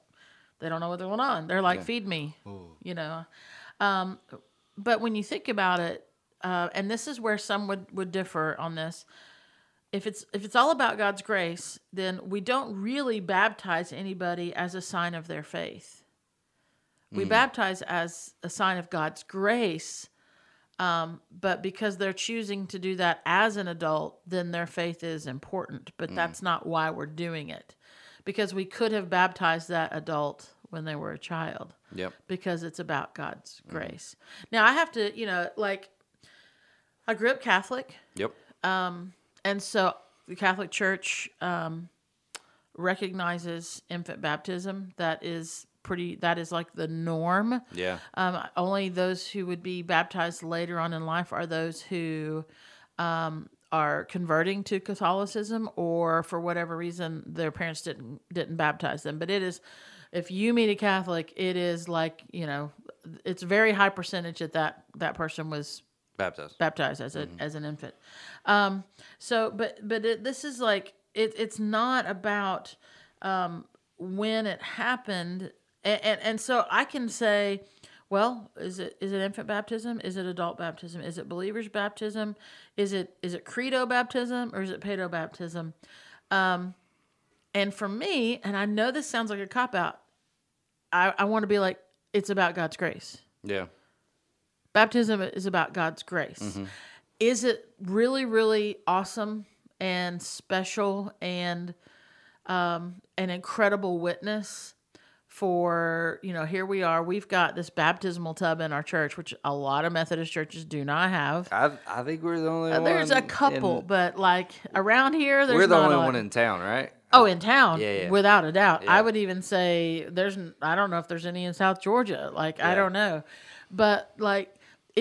[SPEAKER 2] they don't know what's going on. They're like, feed me, you know. Um, but when you think about it, uh, and this is where some would, would differ on this. If it's if it's all about God's grace, then we don't really baptize anybody as a sign of their faith. We hmm. baptize as a sign of God's grace, um, but because they're choosing to do that as an adult, then their faith is important. But hmm. that's not why we're doing it, because we could have baptized that adult when they were a child
[SPEAKER 3] Yep.
[SPEAKER 2] because it's about God's hmm. grace. Now I have to, you know, like I grew up Catholic,
[SPEAKER 3] Yep.
[SPEAKER 2] Um, and so the Catholic Church um, recognizes infant baptism. That is pretty. That is like the norm.
[SPEAKER 3] Yeah.
[SPEAKER 2] Um, only those who would be baptized later on in life are those who um, are converting to Catholicism, or for whatever reason their parents didn't didn't baptize them. But it is, if you meet a Catholic, it is like you know, it's a very high percentage that that that person was
[SPEAKER 3] Baptized.
[SPEAKER 2] baptized as a as an infant. Um, so, but but it, this is like it, it's not about um, when it happened, and, and and so I can say, well, is it is it infant baptism? Is it adult baptism? Is it believers baptism? Is it is it credo baptism or is it pedo baptism? Um, and for me, and I know this sounds like a cop out, I, I want to be like it's about God's grace.
[SPEAKER 3] Yeah.
[SPEAKER 2] Baptism is about God's grace. Is it really, really awesome and special and um, an incredible witness for, you know, here we are. We've got this baptismal tub in our church, which a lot of Methodist churches do not have.
[SPEAKER 3] I I think we're the only one.
[SPEAKER 2] Uh, There's a couple,
[SPEAKER 3] in-
[SPEAKER 2] but like around here, there's
[SPEAKER 3] we're the only one in town, right?
[SPEAKER 2] Oh, in town,
[SPEAKER 3] Yeah, yeah.
[SPEAKER 2] without a doubt.
[SPEAKER 3] Yeah.
[SPEAKER 2] I would even say there's. i don't know if there's any in South Georgia. Like I don't know, but like,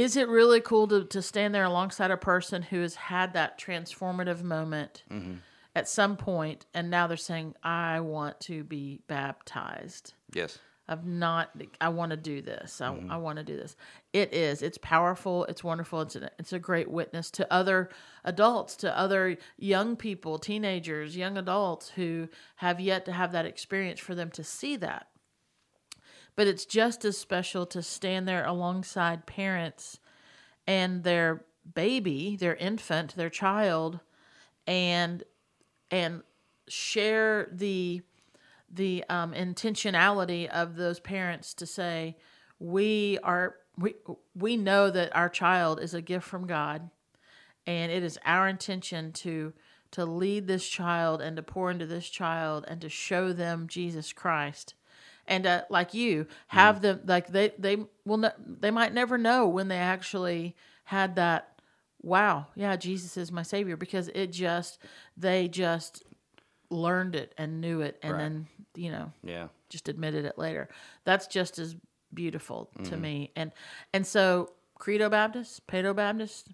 [SPEAKER 2] is it really cool to to stand there alongside a person who has had that transformative moment
[SPEAKER 3] Mm-hmm.
[SPEAKER 2] at some point, and now they're saying, "I want to be baptized."
[SPEAKER 3] Yes.
[SPEAKER 2] of not I want to do this. I,
[SPEAKER 3] Mm-hmm.
[SPEAKER 2] I want to do this. It is. It's powerful. It's wonderful. It's a, it's a great witness to other adults, to other young people, teenagers, young adults who have yet to have that experience for them to see that. But it's just as special to stand there alongside parents and their baby, their infant, their child and and share the the um, intentionality of those parents to say we are we we know that our child is a gift from God and it is our intention to to lead this child and to pour into this child and to show them Jesus Christ and uh, like you have them like they they will ne- they might never know when they actually had that wow yeah Jesus is my savior because it just they just learned it and knew it and
[SPEAKER 3] Right.
[SPEAKER 2] then you know
[SPEAKER 3] Yeah.
[SPEAKER 2] just admitted it later that's just as beautiful to
[SPEAKER 3] Mm-hmm.
[SPEAKER 2] me and and so credo baptist pedo baptist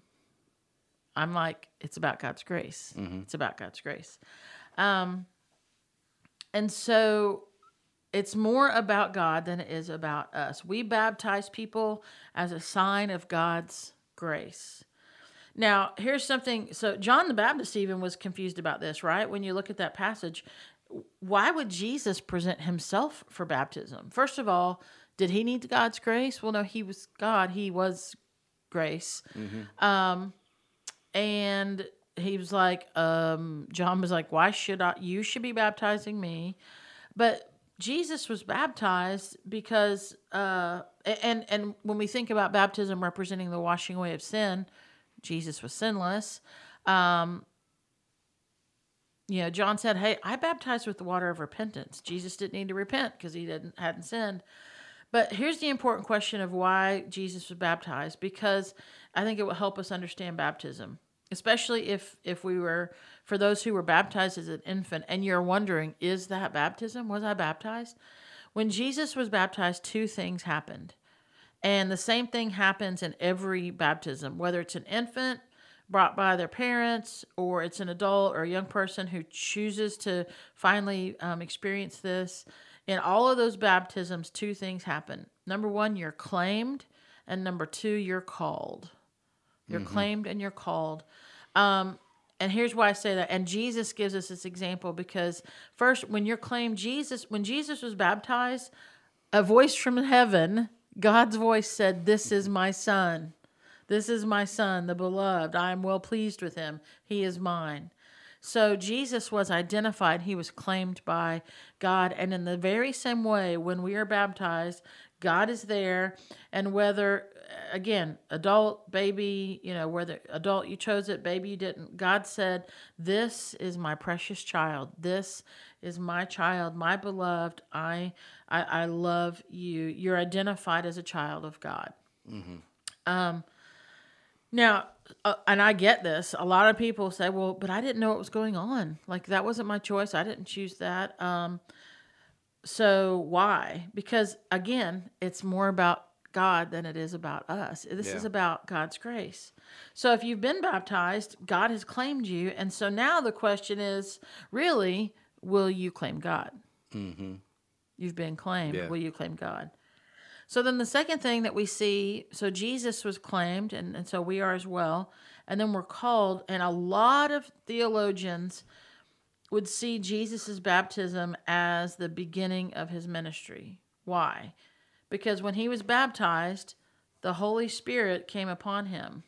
[SPEAKER 2] i'm like it's about god's grace
[SPEAKER 3] Mm-hmm.
[SPEAKER 2] it's about god's grace um and so It's more about God than it is about us. We baptize people as a sign of God's grace. Now, here's something. So, John the Baptist even was confused about this, right? When you look at that passage, why would Jesus present himself for baptism? First of all, did he need God's grace? Well, no, he was God. He was grace. Um, and he was like, um, John was like, why should I? You should be baptizing me. But Jesus was baptized because, uh, and and when we think about baptism representing the washing away of sin, Jesus was sinless. Um, you know, John said, "Hey, I baptized with the water of repentance." Jesus didn't need to repent because he didn't hadn't sinned. But here's the important question of why Jesus was baptized because I think it will help us understand baptism, especially if if we were for those who were baptized as an infant and you're wondering, is that baptism? Was I baptized? When Jesus was baptized, two things happened. And the same thing happens in every baptism, whether it's an infant brought by their parents or it's an adult or a young person who chooses to finally um, experience this. In all of those baptisms, two things happen. Number one, you're claimed, and number two, you're called. You're claimed and you're called. Um, and here's why I say that. And Jesus gives us this example because first, when you're claimed, Jesus, when Jesus was baptized, a voice from heaven, God's voice said, This is my son. This is my son, the beloved. I am well pleased with him. He is mine. So Jesus was identified, he was claimed by God. And in the very same way, when we are baptized, God is there. And whether, again, adult, baby, you know, whether adult you chose it, baby you didn't, God said, This is my precious child. This is my child, my beloved. I, I, I love you. You're identified as a child of God. Um, now, uh, and I get this. A lot of people say, "Well, but I didn't know what was going on. Like that wasn't my choice. I didn't choose that." Um, so why? Because again, it's more about God than it is about us. This is about God's grace. So if you've been baptized, God has claimed you, and so now the question is, really, will you claim God?
[SPEAKER 3] Mm-hmm.
[SPEAKER 2] You've been claimed.
[SPEAKER 3] Yeah.
[SPEAKER 2] Will you claim God? So then the second thing that we see, so Jesus was claimed, and, and so we are as well. And then we're called, and a lot of theologians would see Jesus' baptism as the beginning of his ministry. Why? Because when he was baptized, the Holy Spirit came upon him.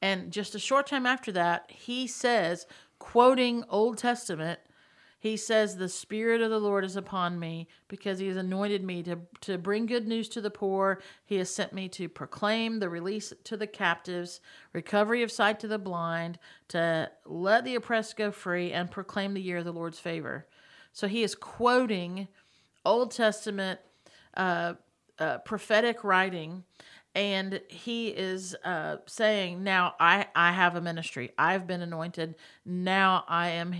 [SPEAKER 2] And just a short time after that, he says, quoting Old Testament, he says, The Spirit of the Lord is upon me because he has anointed me to, to bring good news to the poor. He has sent me to proclaim the release to the captives, recovery of sight to the blind, to let the oppressed go free, and proclaim the year of the Lord's favor. So he is quoting Old Testament uh, uh, prophetic writing and he is uh, saying now I, I have a ministry. I've been anointed. Now i am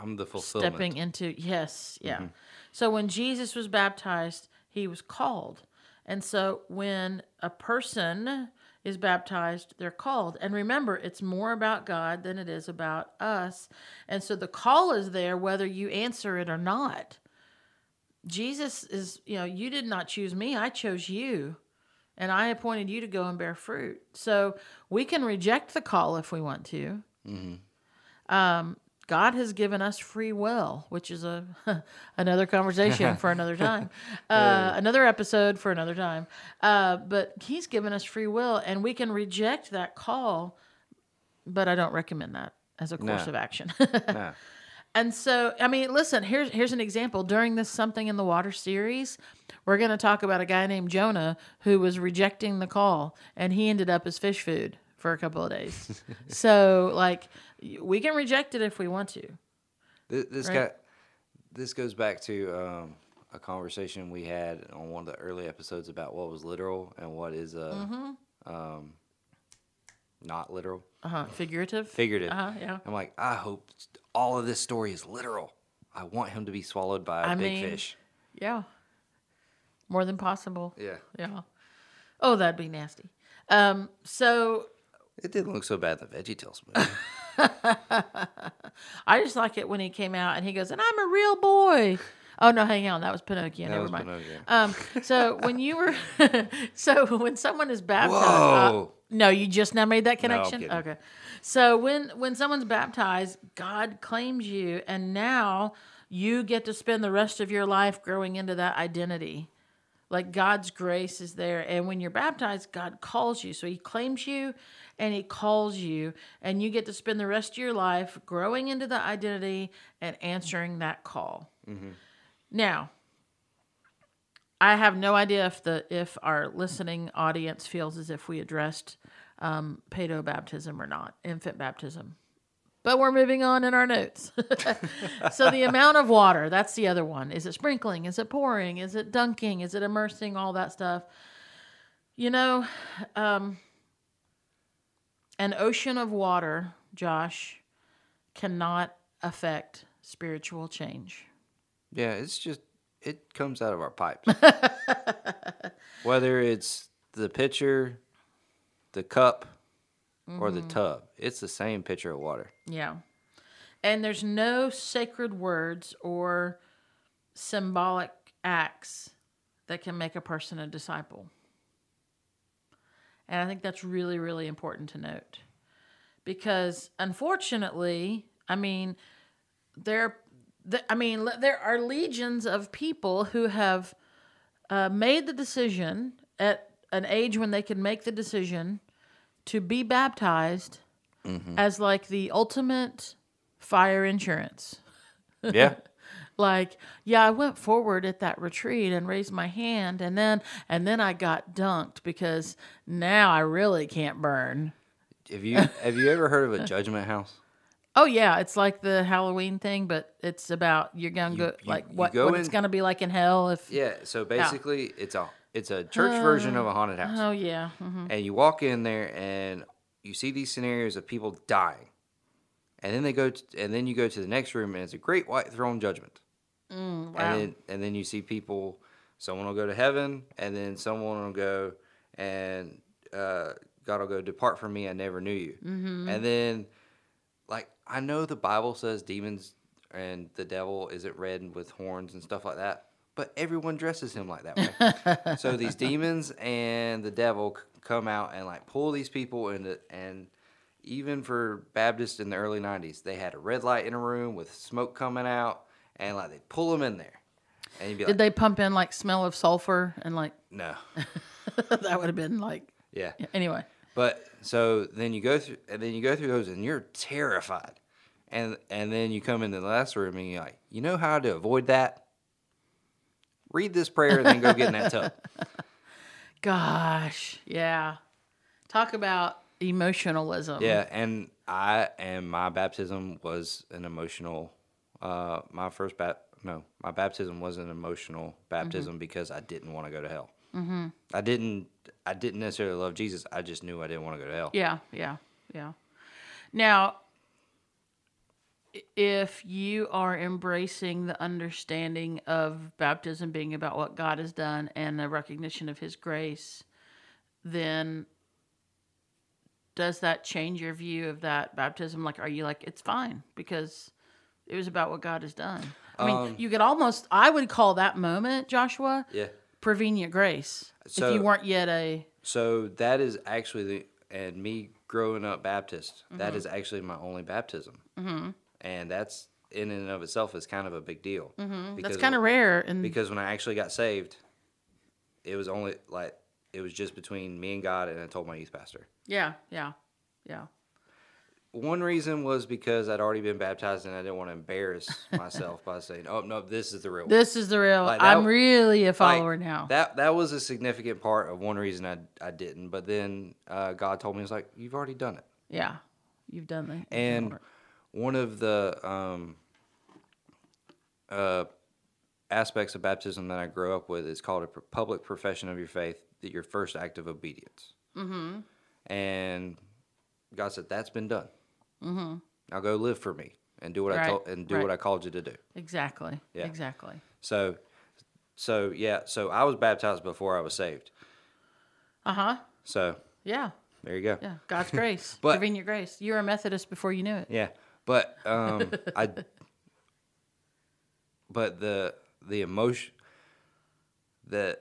[SPEAKER 3] I'm the fulfillment.
[SPEAKER 2] stepping into yes yeah. So when jesus was baptized he was called. And so when a person is baptized they're called. And remember it's more about god than it is about us. And so the call is there whether you answer it or not jesus is you know you did not choose me i chose you and i appointed you to go and bear fruit so we can reject the call if we want to um, God has given us free will, which is a another conversation for another time, uh, another episode for another time. Uh, but He's given us free will, and we can reject that call. But I don't recommend that as a course
[SPEAKER 3] No.
[SPEAKER 2] of action.
[SPEAKER 3] No.
[SPEAKER 2] And so, I mean, listen, here's here's an example. During this Something in the Water series, we're going to talk about a guy named Jonah who was rejecting the call and he ended up as fish food for a couple of days. so, like we can reject it if we want to.
[SPEAKER 3] This, this
[SPEAKER 2] Right.
[SPEAKER 3] got this goes back to um, a conversation we had on one of the early episodes about what was literal and what is uh,
[SPEAKER 2] Mm-hmm.
[SPEAKER 3] um, not literal,
[SPEAKER 2] Uh-huh. Figurative.
[SPEAKER 3] figurative.
[SPEAKER 2] Uh-huh, yeah.
[SPEAKER 3] I'm like, I hope all of this story is literal. I want him to be swallowed by a
[SPEAKER 2] I
[SPEAKER 3] big
[SPEAKER 2] mean-
[SPEAKER 3] fish.
[SPEAKER 2] Yeah. More than possible.
[SPEAKER 3] Yeah,
[SPEAKER 2] Yeah. Oh, that'd be nasty. Um, so
[SPEAKER 3] it didn't look so bad in the VeggieTales movie.
[SPEAKER 2] I just like it when he came out and he goes, and I'm a real boy. Oh no, hang on, that was Pinocchio.
[SPEAKER 3] That
[SPEAKER 2] Never
[SPEAKER 3] was
[SPEAKER 2] mind.
[SPEAKER 3] Pinocchio.
[SPEAKER 2] Um, so when you were, so when someone is baptized, uh, no, you just now made that
[SPEAKER 3] No,
[SPEAKER 2] connection.
[SPEAKER 3] kidding.
[SPEAKER 2] okay, so when when someone's baptized, God claims you, and now you get to spend the rest of your life growing into that identity. Like God's grace is there, and when you're baptized, God calls you. So He claims you, and He calls you, and you get to spend the rest of your life growing into the identity and answering that call. Now, I have no idea if the if our listening audience feels as if we addressed um, pedo baptism or not, infant baptism. But we're moving on in our notes. so the amount of water, that's the other one. Is it sprinkling? Is it pouring? Is it dunking? Is it immersing? All that stuff. You know, um, an ocean of water, Josh, cannot affect spiritual change.
[SPEAKER 3] Yeah, it's just it comes out of our pipes. Whether it's the pitcher, the cup, or
[SPEAKER 2] Mm-hmm.
[SPEAKER 3] the tub, it's the same pitcher of water.
[SPEAKER 2] Yeah. And there's no sacred words or symbolic acts that can make a person a disciple. And I think that's really, really important to note. Because unfortunately, I mean, there, th- I mean, there are legions of people who have uh, made the decision at an age when they can make the decision to be baptized as like the ultimate fire insurance.
[SPEAKER 3] Yeah.
[SPEAKER 2] Like, yeah, I went forward at that retreat and raised my hand and then and then I got dunked because now I really can't burn.
[SPEAKER 3] have you have you ever heard of a judgment house?
[SPEAKER 2] Oh yeah, it's like the Halloween thing, but it's about you're gonna go
[SPEAKER 3] you-
[SPEAKER 2] like
[SPEAKER 3] you
[SPEAKER 2] what,
[SPEAKER 3] go
[SPEAKER 2] what it's
[SPEAKER 3] in-
[SPEAKER 2] gonna be like in hell if
[SPEAKER 3] Yeah. So basically, it's a it's a church version of a haunted house,
[SPEAKER 2] Oh yeah. hmm
[SPEAKER 3] and you walk in there and you see these scenarios of people dying, and then they go to, and then you go to the next room and it's a great white throne judgment.
[SPEAKER 2] wow.
[SPEAKER 3] and then and then you see people someone will go to heaven and then someone will go and uh, god will go depart from me i never knew you
[SPEAKER 2] Mm-hmm.
[SPEAKER 3] and then like i know the bible says demons and the devil isn't red with horns and stuff like that but everyone dresses him like that way so these demons and the devil c- come out and like pull these people into and even for Baptists in the early 90s, they had a red light in a room with smoke coming out, and like they pull them in there. And you'd be
[SPEAKER 2] Did
[SPEAKER 3] like,
[SPEAKER 2] they pump in like smell of sulfur and like
[SPEAKER 3] no.
[SPEAKER 2] that would have been like
[SPEAKER 3] Yeah.
[SPEAKER 2] anyway.
[SPEAKER 3] But so then you go through, and then you go through those, and you're terrified. And and then you come into the last room, and you're like, you know how to avoid that? Read this prayer, and then go get in that tub.
[SPEAKER 2] Gosh, yeah. Talk about emotionalism.
[SPEAKER 3] Yeah, and I and my baptism was an emotional. Uh, my first bap no, my baptism was an emotional baptism because I didn't want to go to hell. Mm-hmm. I didn't. I didn't necessarily love Jesus. I just knew I didn't want to go to hell.
[SPEAKER 2] Yeah, yeah, yeah. Now, if you are embracing the understanding of baptism being about what God has done and the recognition of His grace, then does that change your view of that baptism? Like, are you like, it's fine because it was about what God has done? I mean,
[SPEAKER 3] Um,
[SPEAKER 2] you could almost, I would call that moment, Joshua,
[SPEAKER 3] Yeah.
[SPEAKER 2] Prevenient grace. if you weren't yet a,
[SPEAKER 3] So that is actually the and me growing up Baptist.
[SPEAKER 2] Mm-hmm.
[SPEAKER 3] that is actually my only baptism, mm-hmm. and that's in and of itself is kind of a big deal. Mm-hmm.
[SPEAKER 2] that's kind of rare. And
[SPEAKER 3] because when I actually got saved, it was only like it was just between me and God, and I told my youth pastor.
[SPEAKER 2] yeah, yeah, yeah.
[SPEAKER 3] One reason was because I'd already been baptized, and I didn't want to embarrass myself by saying, "Oh no, this is the real." one."
[SPEAKER 2] This is the real.
[SPEAKER 3] Like, that-
[SPEAKER 2] I'm really a
[SPEAKER 3] Like,
[SPEAKER 2] follower now.
[SPEAKER 3] That that was a significant part of one reason I I didn't. But then uh, God told me, "It's like you've already done it."
[SPEAKER 2] yeah, you've done the.
[SPEAKER 3] And one of the um, uh, aspects of baptism that I grew up with is called a public profession of your faith, that your first act of obedience. Mm-hmm. And God said, "That's been done. Mm-hmm. Now go live for me and do what I told and do what. I called you to do."
[SPEAKER 2] exactly,
[SPEAKER 3] yeah.
[SPEAKER 2] exactly.
[SPEAKER 3] So, so yeah, so I was baptized before I was saved.
[SPEAKER 2] Uh huh.
[SPEAKER 3] So
[SPEAKER 2] Yeah,
[SPEAKER 3] there you go.
[SPEAKER 2] yeah. God's grace,
[SPEAKER 3] But-
[SPEAKER 2] prevenient grace. You were a Methodist before you knew it.
[SPEAKER 3] Yeah, but um, I, but the the emotion the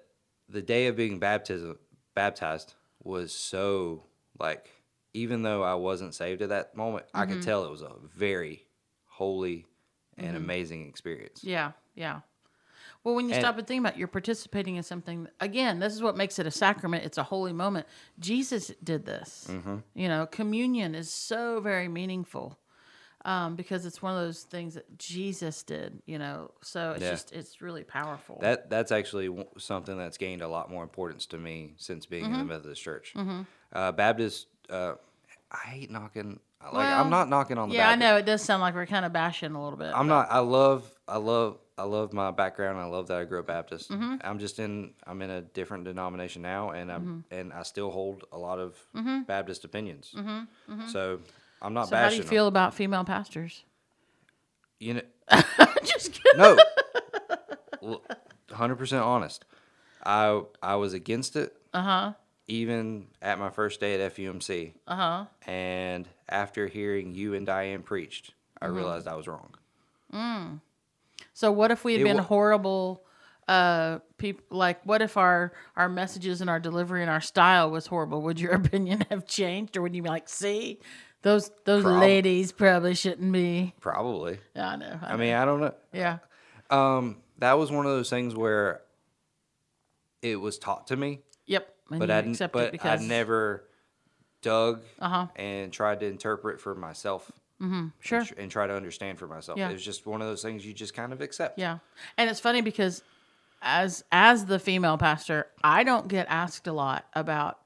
[SPEAKER 3] the day of being baptism baptized was so like even though I wasn't saved at that moment, I
[SPEAKER 2] Mm-hmm.
[SPEAKER 3] could tell it was a very holy and amazing experience.
[SPEAKER 2] Yeah, yeah. Well, when you
[SPEAKER 3] And-
[SPEAKER 2] stop and think about it, you're participating in something. Again, this is what makes it a sacrament. It's a holy moment. Jesus did this.
[SPEAKER 3] Mm-hmm.
[SPEAKER 2] You know, communion is so very meaningful um, because it's one of those things that Jesus did. You know, so it's
[SPEAKER 3] Yeah.
[SPEAKER 2] just it's really powerful.
[SPEAKER 3] That that's actually something that's gained a lot more importance to me since being in the
[SPEAKER 2] Mm-hmm.
[SPEAKER 3] Methodist Church. Uh, Baptist, uh, I hate knocking. Like
[SPEAKER 2] Well,
[SPEAKER 3] I'm not knocking on the.
[SPEAKER 2] yeah, I know it does sound like we're kind of bashing a little bit.
[SPEAKER 3] I'm
[SPEAKER 2] but-
[SPEAKER 3] not. I love. I love. I love my background. I love that I grew up Baptist.
[SPEAKER 2] Mm-hmm.
[SPEAKER 3] I'm just in. I'm in a different denomination now, and I'm
[SPEAKER 2] Mm-hmm.
[SPEAKER 3] and I still hold a lot of Baptist opinions. So I'm not
[SPEAKER 2] Mm-hmm. So how do you
[SPEAKER 3] them.
[SPEAKER 2] feel about female pastors?
[SPEAKER 3] You know,
[SPEAKER 2] just kidding.
[SPEAKER 3] no. Hundred percent honest. I I was against it.
[SPEAKER 2] Uh huh.
[SPEAKER 3] Even at my first day at FUMC,
[SPEAKER 2] Uh huh.
[SPEAKER 3] and after hearing you and Diane preached, I
[SPEAKER 2] Mm-hmm.
[SPEAKER 3] realized I was wrong.
[SPEAKER 2] So what if we had
[SPEAKER 3] It
[SPEAKER 2] been
[SPEAKER 3] wa-
[SPEAKER 2] horrible uh people like what if our our messages and our delivery and our style was horrible? Would your opinion have changed or would you be like, "See, those those
[SPEAKER 3] Prob-
[SPEAKER 2] ladies probably shouldn't be."
[SPEAKER 3] Probably.
[SPEAKER 2] Yeah, I know. I,
[SPEAKER 3] I mean, I don't know.
[SPEAKER 2] yeah.
[SPEAKER 3] Um, that was one of those things where it was taught to me.
[SPEAKER 2] And
[SPEAKER 3] but
[SPEAKER 2] you
[SPEAKER 3] I
[SPEAKER 2] accept it
[SPEAKER 3] but I never dug
[SPEAKER 2] Uh-huh.
[SPEAKER 3] and tried to interpret for myself
[SPEAKER 2] Sure.
[SPEAKER 3] and, and try to understand for myself.
[SPEAKER 2] Yeah.
[SPEAKER 3] It was just one of those things you just kind of accept.
[SPEAKER 2] Yeah. And it's funny because as as the female pastor, I don't get asked a lot about,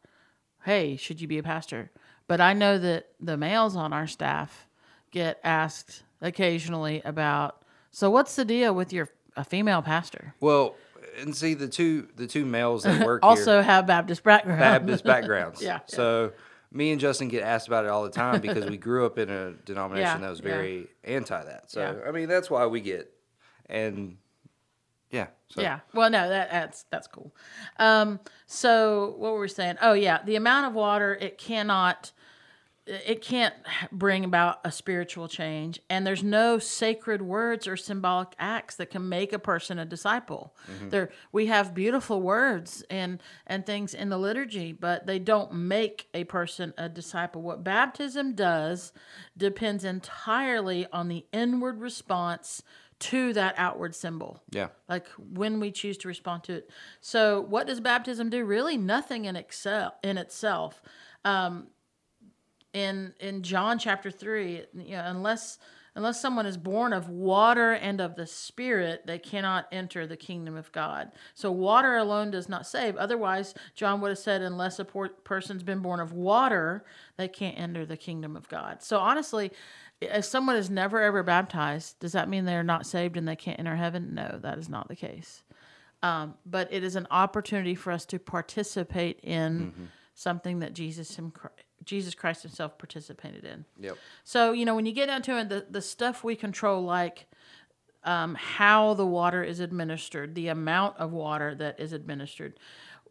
[SPEAKER 2] "Hey, should you be a pastor?" But I know that the males on our staff get asked occasionally about, "So what's the deal with your a female pastor?"
[SPEAKER 3] Well, and see the two the two males that work
[SPEAKER 2] Also
[SPEAKER 3] here
[SPEAKER 2] have Baptist background.
[SPEAKER 3] Baptist backgrounds.
[SPEAKER 2] Yeah, yeah.
[SPEAKER 3] So me and Justin get asked about it all the time because we grew up in a denomination
[SPEAKER 2] Yeah,
[SPEAKER 3] that was
[SPEAKER 2] yeah.
[SPEAKER 3] very anti that. So
[SPEAKER 2] Yeah.
[SPEAKER 3] I mean that's why we get and yeah. So
[SPEAKER 2] Yeah. Well, no, that that's that's cool. Um, so what were we saying? Oh yeah, the amount of water it cannot it can't bring about a spiritual change and there's no sacred words or symbolic acts that can make a person a disciple there we have beautiful words and and things in the liturgy but they don't make a person a disciple what baptism does depends entirely on the inward response to that outward symbol
[SPEAKER 3] Yeah.
[SPEAKER 2] like when we choose to respond to it. So, what does baptism do? Really, nothing in excel in itself. Um, in in John chapter three, you know, unless unless someone is born of water and of the Spirit, they cannot enter the kingdom of God. So, water alone does not save. Otherwise, John would have said, unless a person's been born of water, they can't enter the kingdom of God. So, honestly. If someone is never ever baptized, does that mean they're not saved and they can't enter heaven? No, that is not the case. Um, but it is an opportunity for us to participate in something that Jesus him, Jesus Christ Himself participated in.
[SPEAKER 3] Yep.
[SPEAKER 2] So you know when you get down to it, the the stuff we control, like um, how the water is administered, the amount of water that is administered,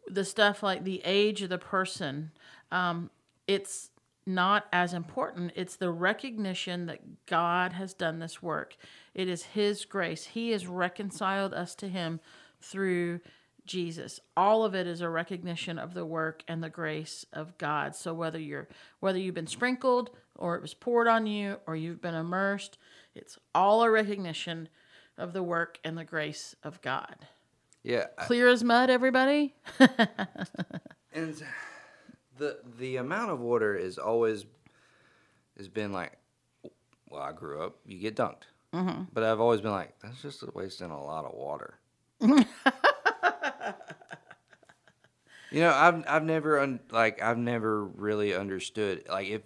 [SPEAKER 2] the stuff like the age of the person, um, it's not as important. It's the recognition that God has done this work. It is His grace. He has reconciled us to Him through Jesus. All of it is a recognition of the work and the grace of God. So whether you're whether you've been sprinkled or it was poured on you or you've been immersed, it's all a recognition of the work and the grace of God.
[SPEAKER 3] Yeah. I-
[SPEAKER 2] Clear as mud, everybody.
[SPEAKER 3] And the the amount of water is always has been like well, I grew up, you get dunked. Mm-hmm. But I've always been like, that's just wasting a lot of water. you know, I've I've never un, like I've never really understood like if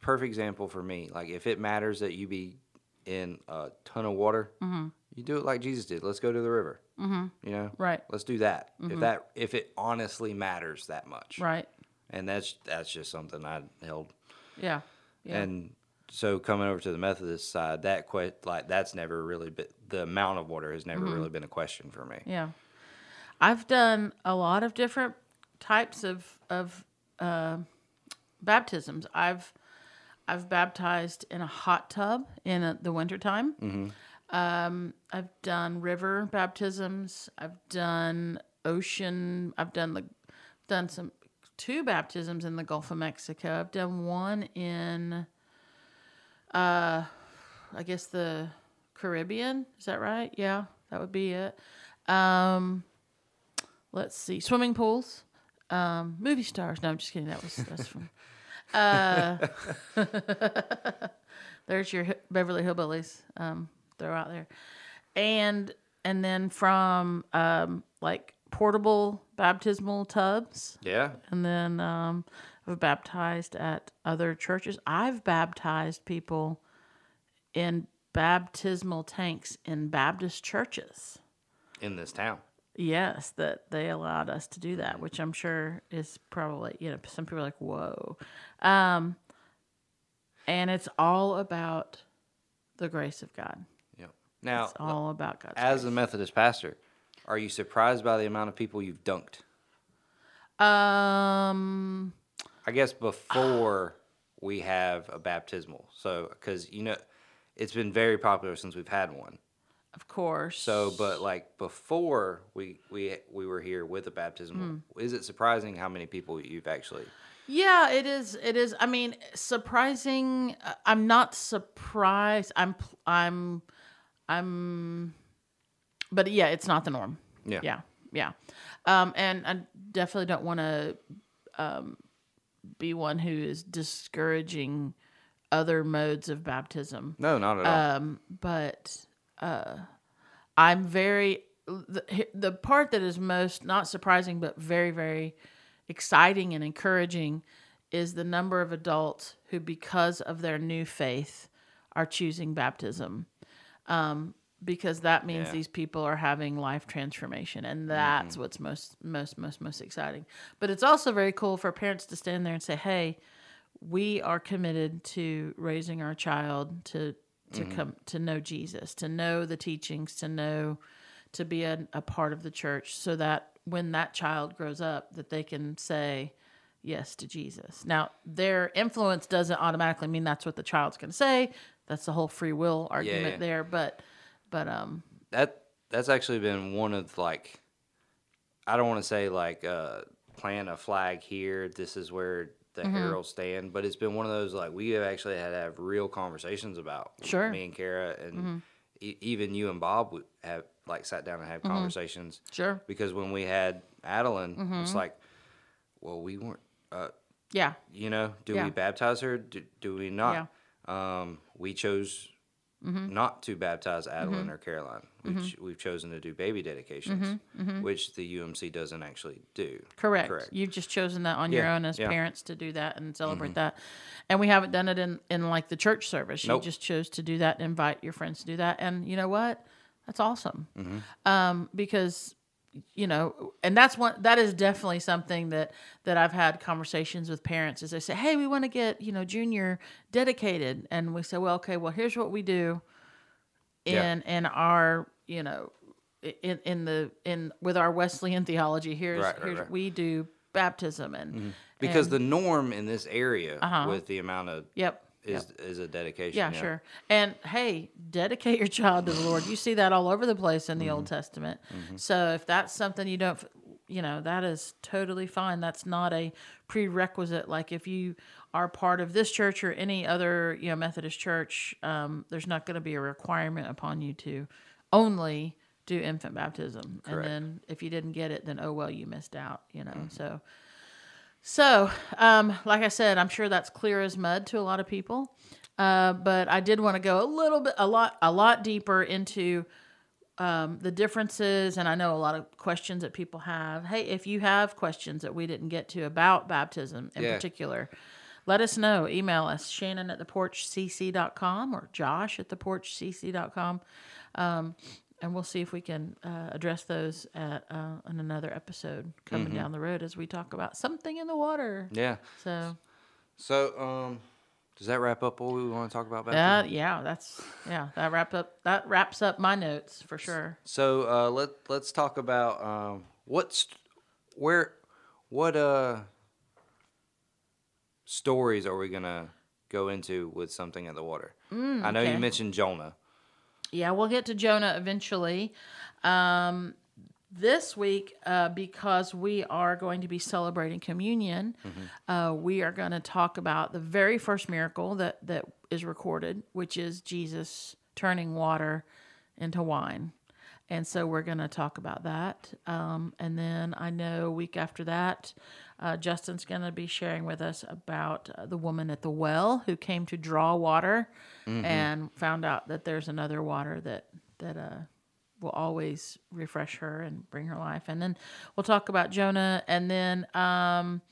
[SPEAKER 3] perfect example for me like if it matters that you be in a ton of water, mm-hmm. you do it like Jesus did. Let's go to the river. Mm-hmm. You know,
[SPEAKER 2] Right.
[SPEAKER 3] Let's do that. If mm-hmm. that if it honestly matters that much,
[SPEAKER 2] Right.
[SPEAKER 3] and that's that's just something I held.
[SPEAKER 2] Yeah. Yeah.
[SPEAKER 3] And so coming over to the Methodist side, that que- like that's never really been the amount of water has never mm-hmm. really been a question for me.
[SPEAKER 2] Yeah. I've done a lot of different types of of uh, baptisms. I've I've baptized in a hot tub in a, the wintertime. Um, I've done river baptisms. I've done ocean. I've done the done some two baptisms in the Gulf of Mexico. I've done one in uh I guess the Caribbean. Is that right? Yeah, that would be it. Um let's see. Swimming pools. Um movie stars. No, I'm just kidding. That was that's from uh There's your Beverly Hillbillies. Um throw out there. And and then from um like portable baptismal tubs
[SPEAKER 3] Yeah.
[SPEAKER 2] and then um, I've baptized at other churches. I've baptized people in baptismal tanks in Baptist churches.
[SPEAKER 3] In this town.
[SPEAKER 2] Yes, that they allowed us to do that, which I'm sure is probably you know some people are like whoa, um, and it's all about the grace of God.
[SPEAKER 3] Yep. Now,
[SPEAKER 2] It's all about God's
[SPEAKER 3] as
[SPEAKER 2] grace.
[SPEAKER 3] a Methodist pastor, are you surprised by the amount of people you've dunked?
[SPEAKER 2] Um,
[SPEAKER 3] I guess before we have a baptismal. So, because, you know, it's been very popular since we've had one.
[SPEAKER 2] Of course.
[SPEAKER 3] So, but like before we we we were here with a baptism,
[SPEAKER 2] Hmm.
[SPEAKER 3] is it surprising how many people you've actually?
[SPEAKER 2] Yeah, it is. It is. I mean, surprising. uh, I'm not surprised. I'm. I'm. I'm. But yeah, it's not the norm.
[SPEAKER 3] Yeah.
[SPEAKER 2] Yeah. Yeah. Um, and I definitely don't want to um, be one who is discouraging other modes of baptism.
[SPEAKER 3] No, not at all.
[SPEAKER 2] Um, but uh, I'm very the, the part that is most not surprising but very very exciting and encouraging is the number of adults who because of their new faith are choosing baptism. Um, because that means
[SPEAKER 3] Yeah.
[SPEAKER 2] these people are having life transformation and that's what's most most most most exciting. But it's also very cool for parents to stand there and say hey we are committed to raising our child to to come to know Jesus, to know the teachings, to know to be a, a part of the church so that when that child grows up that they can say yes to Jesus. Now, their influence doesn't automatically mean that's what the child's going to say. That's the whole free will argument
[SPEAKER 3] yeah.
[SPEAKER 2] there, but but um
[SPEAKER 3] that that's actually been one of like I don't want to say like uh plant a flag here, this is where the
[SPEAKER 2] Mm-hmm.
[SPEAKER 3] heralds stand, but it's been one of those like we have actually had to have real conversations about
[SPEAKER 2] Sure. Mm-hmm.
[SPEAKER 3] me and Kara and e- even you and Bob would have like sat down and had conversations
[SPEAKER 2] sure.
[SPEAKER 3] because when we had Adeline,
[SPEAKER 2] Mm-hmm.
[SPEAKER 3] it's like, well, we weren't, uh,
[SPEAKER 2] Yeah.
[SPEAKER 3] you know, do
[SPEAKER 2] Yeah.
[SPEAKER 3] we baptize her? Do, do we not? Um, we chose
[SPEAKER 2] Mm-hmm.
[SPEAKER 3] not to baptize Adeline or Caroline. We've, we've chosen to do baby dedications, which the UMC doesn't actually do.
[SPEAKER 2] Mm-hmm. Correct.
[SPEAKER 3] Correct.
[SPEAKER 2] You've just chosen that on your own as
[SPEAKER 3] yeah. Mm-hmm.
[SPEAKER 2] parents to do that and celebrate that. And we haven't done it in, in like the church service. You
[SPEAKER 3] Nope.
[SPEAKER 2] just chose to do that and invite your friends to do that. And you know what? That's awesome.
[SPEAKER 3] Mm-hmm.
[SPEAKER 2] Um, because you know, and that's one that is definitely something that that I've had conversations with parents is they say, Hey, we want to get, you know, junior dedicated and we say, Well, okay, well here's what we do
[SPEAKER 3] Yeah.
[SPEAKER 2] in in our you know in in the in with our Wesleyan theology here's
[SPEAKER 3] Right, right,
[SPEAKER 2] here's
[SPEAKER 3] right.
[SPEAKER 2] we do baptism and
[SPEAKER 3] Because
[SPEAKER 2] and-
[SPEAKER 3] the norm in this area
[SPEAKER 2] Uh-huh.
[SPEAKER 3] with the amount of
[SPEAKER 2] yep
[SPEAKER 3] is is a dedication.
[SPEAKER 2] yeah, sure. And hey dedicate your child to the Lord. You see that all over the place in the Old Testament. So if that's something you don't you know that is totally fine. That's not a prerequisite. Like if you are part of this church or any other you know Methodist church um, there's not going to be a requirement upon you to only do infant baptism. And then if you didn't get it then oh well you missed out you know so. So um, like i said i'm sure that's clear as mud to a lot of people. Uh, but i did want to go a little bit a lot a lot deeper into um, the differences. And i know a lot of questions that people have. Hey if you have questions that we didn't get to about baptism in
[SPEAKER 3] Yeah.
[SPEAKER 2] particular let us know. Email us shannon at the porchcc.com or josh at the porchcc.com um, and we'll see if we can uh, address those at uh, in another episode coming down the road as we talk about something in the water
[SPEAKER 3] Yeah.
[SPEAKER 2] so
[SPEAKER 3] So, um, does that wrap up what we want to talk about?
[SPEAKER 2] that
[SPEAKER 3] baptism?
[SPEAKER 2] yeah that's yeah that wraps up that wraps up my notes for sure
[SPEAKER 3] So uh, let let's talk about um, what's where what uh stories are we gonna go into with something in the water? I know
[SPEAKER 2] Mm, okay.
[SPEAKER 3] you mentioned Jonah.
[SPEAKER 2] Yeah, we'll get to Jonah eventually. Um, this week, uh, because we are going to be celebrating communion, uh, we are going to talk about the very first miracle that, that is recorded, which is Jesus turning water into wine. And so we're going to talk about that. Um, and then I know a week after that, uh, Justin's going to be sharing with us about uh, the woman at the well who came to draw water and found out that there's another water that that uh, will always refresh her and bring her life. And then we'll talk about Jonah. And then um,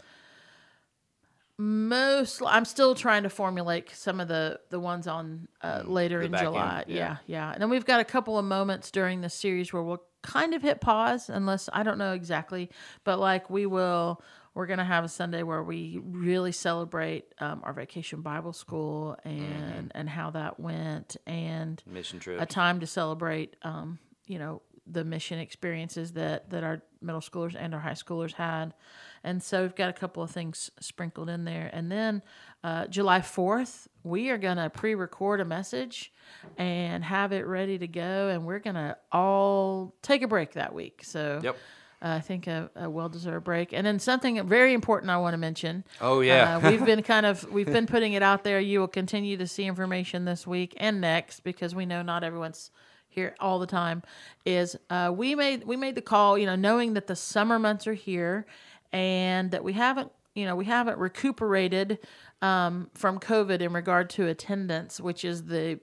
[SPEAKER 2] most, I'm still trying to formulate some of the the ones on uh, later
[SPEAKER 3] the
[SPEAKER 2] in
[SPEAKER 3] back end,
[SPEAKER 2] July.
[SPEAKER 3] yeah.
[SPEAKER 2] yeah, yeah. And then we've got a couple of moments during the series where we'll kind of hit pause, unless I don't know exactly, but like we will. We're gonna have a Sunday where we really celebrate um, our vacation Bible school and and how that went, and
[SPEAKER 3] Mission trip.
[SPEAKER 2] a time to celebrate, um, you know, the mission experiences that that our middle schoolers and our high schoolers had, and so we've got a couple of things sprinkled in there, and then uh, July fourth, we are gonna pre-record a message and have it ready to go, and we're gonna all take a break that week. So
[SPEAKER 3] Yep.
[SPEAKER 2] uh, I think a, a well-deserved break, and then something very important I want to mention.
[SPEAKER 3] Oh, yeah.
[SPEAKER 2] uh, we've been kind of we've been putting it out there. You will continue to see information this week and next because we know not everyone's here all the time. Is uh, we made we made the call, you know, knowing that the summer months are here, and that we haven't you know we haven't recuperated um, from COVID in regard to attendance, which is the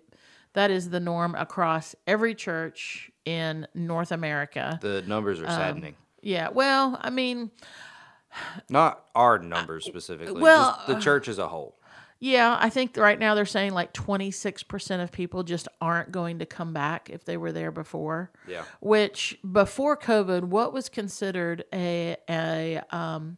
[SPEAKER 2] that is the norm across every church in North America.
[SPEAKER 3] The numbers
[SPEAKER 2] Um,
[SPEAKER 3] are saddening.
[SPEAKER 2] Yeah, well, I mean,
[SPEAKER 3] Not our numbers specifically.
[SPEAKER 2] well,
[SPEAKER 3] just the church as a whole.
[SPEAKER 2] Yeah, I think right now they're saying like 26% of people just aren't going to come back if they were there before.
[SPEAKER 3] Yeah.
[SPEAKER 2] Which before COVID, what was considered a a um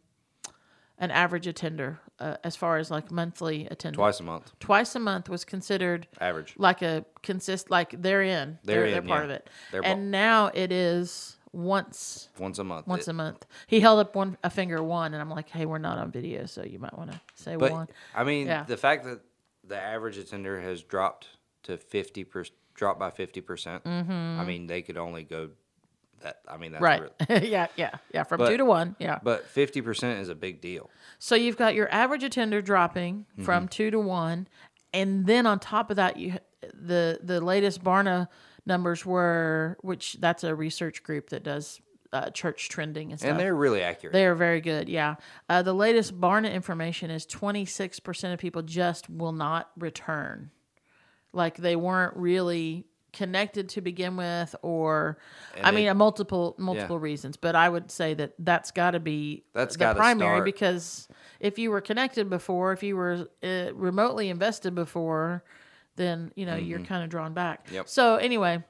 [SPEAKER 2] an average attender uh, as far as like monthly attendance?
[SPEAKER 3] Twice a month,
[SPEAKER 2] Twice a month was considered
[SPEAKER 3] average.
[SPEAKER 2] like a consist like they're in. They're,
[SPEAKER 3] They're
[SPEAKER 2] they're, part
[SPEAKER 3] yeah.
[SPEAKER 2] of it.
[SPEAKER 3] They're
[SPEAKER 2] and now it is once
[SPEAKER 3] Once a month.
[SPEAKER 2] once
[SPEAKER 3] It-
[SPEAKER 2] a month. He held up one a finger one, and I'm like, hey, we're not on video, so you might want to say
[SPEAKER 3] But
[SPEAKER 2] one.
[SPEAKER 3] I mean,
[SPEAKER 2] Yeah.
[SPEAKER 3] the fact that the average attender has dropped to fifty percent, dropped by fifty percent. I mean, they could only go that. I mean, that's
[SPEAKER 2] Mm-hmm. Right.
[SPEAKER 3] real-
[SPEAKER 2] yeah, yeah, yeah. From
[SPEAKER 3] But-
[SPEAKER 2] two to one. Yeah.
[SPEAKER 3] But fifty percent is a big deal.
[SPEAKER 2] So you've got your average attender dropping
[SPEAKER 3] Mm-hmm.
[SPEAKER 2] from two to one, and then on top of that, you the the latest Barna numbers were, which that's a research group that does uh, church trending and stuff.
[SPEAKER 3] And they're really accurate.
[SPEAKER 2] They are very good. Yeah. Uh, the latest Barna information is 26% of people just will not return. Like they weren't really connected to begin with or
[SPEAKER 3] And
[SPEAKER 2] I
[SPEAKER 3] they-
[SPEAKER 2] mean a multiple multiple reasons, but I would say that that's got to be
[SPEAKER 3] That's
[SPEAKER 2] the primary
[SPEAKER 3] start.
[SPEAKER 2] because if you were connected before, if you were uh, remotely invested before, then you know you're kind of drawn back.
[SPEAKER 3] Mm-hmm. Yep.
[SPEAKER 2] So anyway,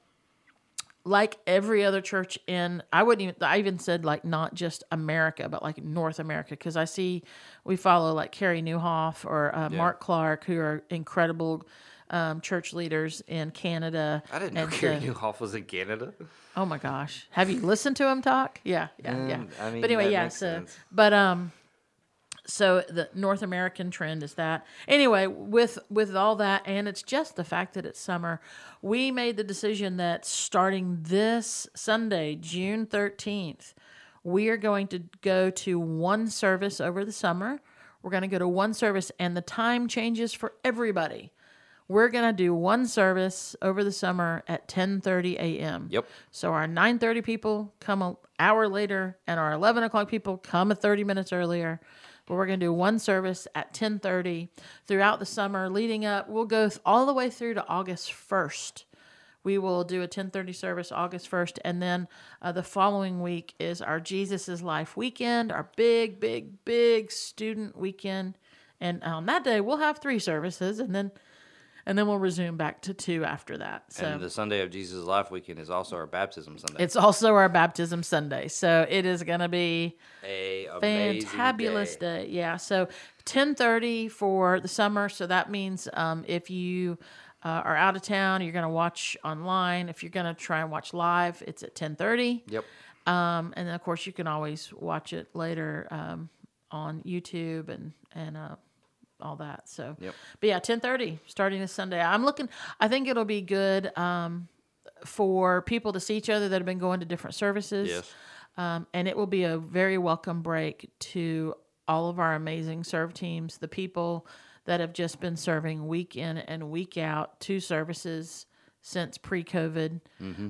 [SPEAKER 2] like every other church in I wouldn't even I even said like not just America but like North America because I see we follow like Carey Nieuwhof or uh, Mark Clark who are incredible um, church leaders in Canada.
[SPEAKER 3] I didn't know Carey
[SPEAKER 2] uh,
[SPEAKER 3] Nieuwhof was in Canada.
[SPEAKER 2] Oh my gosh. Have you listened to him talk? Yeah, yeah, yeah.
[SPEAKER 3] Mm, I mean,
[SPEAKER 2] but anyway, yeah, so
[SPEAKER 3] sense.
[SPEAKER 2] but um so the North American trend is that. Anyway, with with all that and it's just the fact that it's summer, we made the decision that starting this Sunday, June 13th, we are going to go to one service over the summer. We're going to go to one service and the time changes for everybody. We're going to do one service over the summer at 10:30 a.m.
[SPEAKER 3] Yep.
[SPEAKER 2] So our 9:30 people come an hour later, and our 11 o'clock people come a 30 minutes earlier. But we're going to do one service at 10:30 throughout the summer, leading up. We'll go all the way through to August 1st. We will do a 10:30 service August 1st, and then uh, the following week is our Jesus is Life weekend, our big, big, big student weekend. And on that day, we'll have three services, and then and then we'll resume back to two after that. So
[SPEAKER 3] And the Sunday of Jesus' Life weekend is also our baptism Sunday.
[SPEAKER 2] it's also our baptism Sunday. So it is going to be
[SPEAKER 3] a
[SPEAKER 2] fantabulous
[SPEAKER 3] day.
[SPEAKER 2] day. Yeah. So 10:30 for the summer. So that means um, if you uh, are out of town, you're going to watch online. If you're going to try and watch live, it's at 10:30.
[SPEAKER 3] Yep.
[SPEAKER 2] Um, and then of course you can always watch it later um, on YouTube and and uh, all that. So,
[SPEAKER 3] Yep.
[SPEAKER 2] but yeah, ten thirty starting this Sunday. I'm looking. I think it'll be good. Um, for people to see each other that have been going to different services.
[SPEAKER 3] Yes.
[SPEAKER 2] Um, and it will be a very welcome break to all of our amazing serve teams, the people that have just been serving week in and week out, two services since pre-COVID.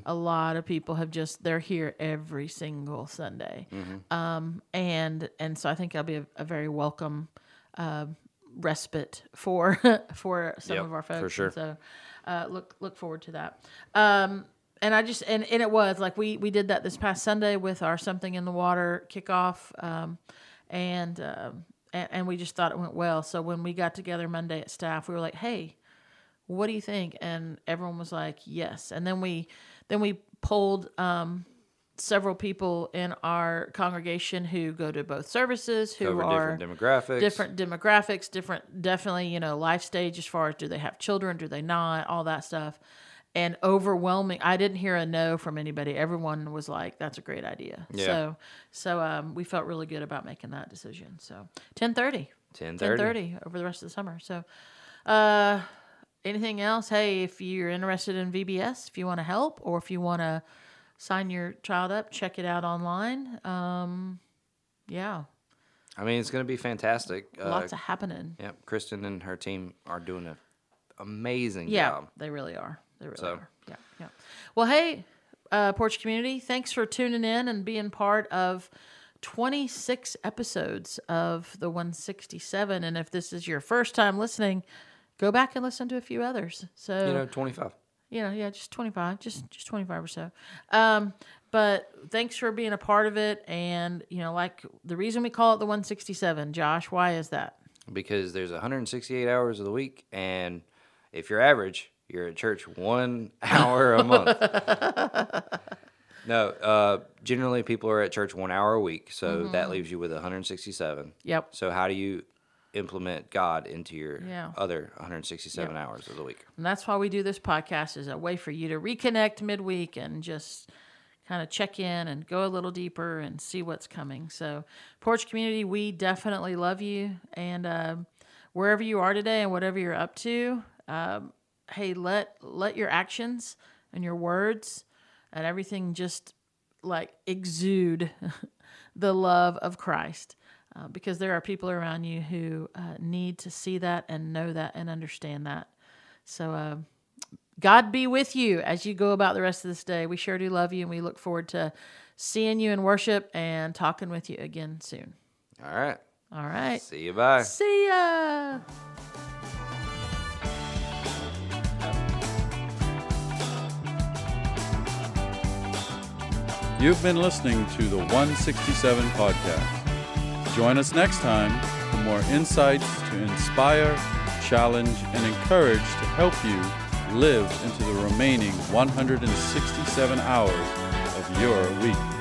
[SPEAKER 2] A lot of people have just they're here every single Sunday, um, and and so I think that'll be a, a very welcome uh, respite for for some
[SPEAKER 3] Yep,
[SPEAKER 2] of our folks.
[SPEAKER 3] for sure.
[SPEAKER 2] And so uh, look look forward to that. Um, and I just and, and it was like we we did that this past Sunday with our something in the water kickoff, um, and, um and and we just thought it went well. So when we got together Monday at staff, we were like, hey what do you think and everyone was like yes and then we then we pulled um several people in our congregation who go to both services who
[SPEAKER 3] Cover
[SPEAKER 2] are
[SPEAKER 3] different demographics.
[SPEAKER 2] different demographics different definitely you know life stage as far as do they have children do they not all that stuff and overwhelming i didn't hear a no from anybody everyone was like that's a great idea
[SPEAKER 3] Yeah.
[SPEAKER 2] so so um, we felt really good about making that decision so 1030
[SPEAKER 3] 10:30.
[SPEAKER 2] 1030 over the rest of the summer. So, uh, anything else? Hey, if you're interested in VBS, if you want to help or if you want to sign your child up, check it out online. Um, yeah,
[SPEAKER 3] I mean, it's going to be fantastic. Uh,
[SPEAKER 2] lots of happening.
[SPEAKER 3] yeah, Kristen and her team are doing an amazing
[SPEAKER 2] Yeah,
[SPEAKER 3] job.
[SPEAKER 2] they really are. They really
[SPEAKER 3] So-
[SPEAKER 2] are. Yeah, yeah. Well, hey, uh, Porch Community, thanks for tuning in and being part of 26 episodes of the 167. And if this is your first time listening, go back and listen to a few others. So
[SPEAKER 3] You know, 25.
[SPEAKER 2] You know, yeah, just 25, just just 25 or so. Um, but thanks for being a part of it. And, you know, like the reason we call it the 167, Josh, why is that?
[SPEAKER 3] because there's 168 hours of the week, and if you're average, you're at church one hour a month. no, uh, generally people are at church one hour a week, so
[SPEAKER 2] Mm-hmm.
[SPEAKER 3] that leaves you with 167.
[SPEAKER 2] Yep.
[SPEAKER 3] So how do you implement God into your
[SPEAKER 2] Yeah.
[SPEAKER 3] other 167 hours of the week?
[SPEAKER 2] And that's why we do this podcast is a way for you to reconnect midweek and just kind of check in and go a little deeper and see what's coming. So, Porch Community, we definitely love you. And um, wherever you are today and whatever you're up to, um, hey, let let your actions and your words and everything just like exude the love of Christ. Uh, because there are people around you who uh, need to see that and know that and understand that. So, uh, God be with you as you go about the rest of this day. We sure do love you, and we look forward to seeing you in worship and talking with you again soon.
[SPEAKER 3] All right.
[SPEAKER 2] All right.
[SPEAKER 3] See you. Bye.
[SPEAKER 2] See ya.
[SPEAKER 1] You've been listening to the 167 podcast. Join us next time for more insights to inspire, challenge, and encourage to help you live into the remaining 167 hours of your week.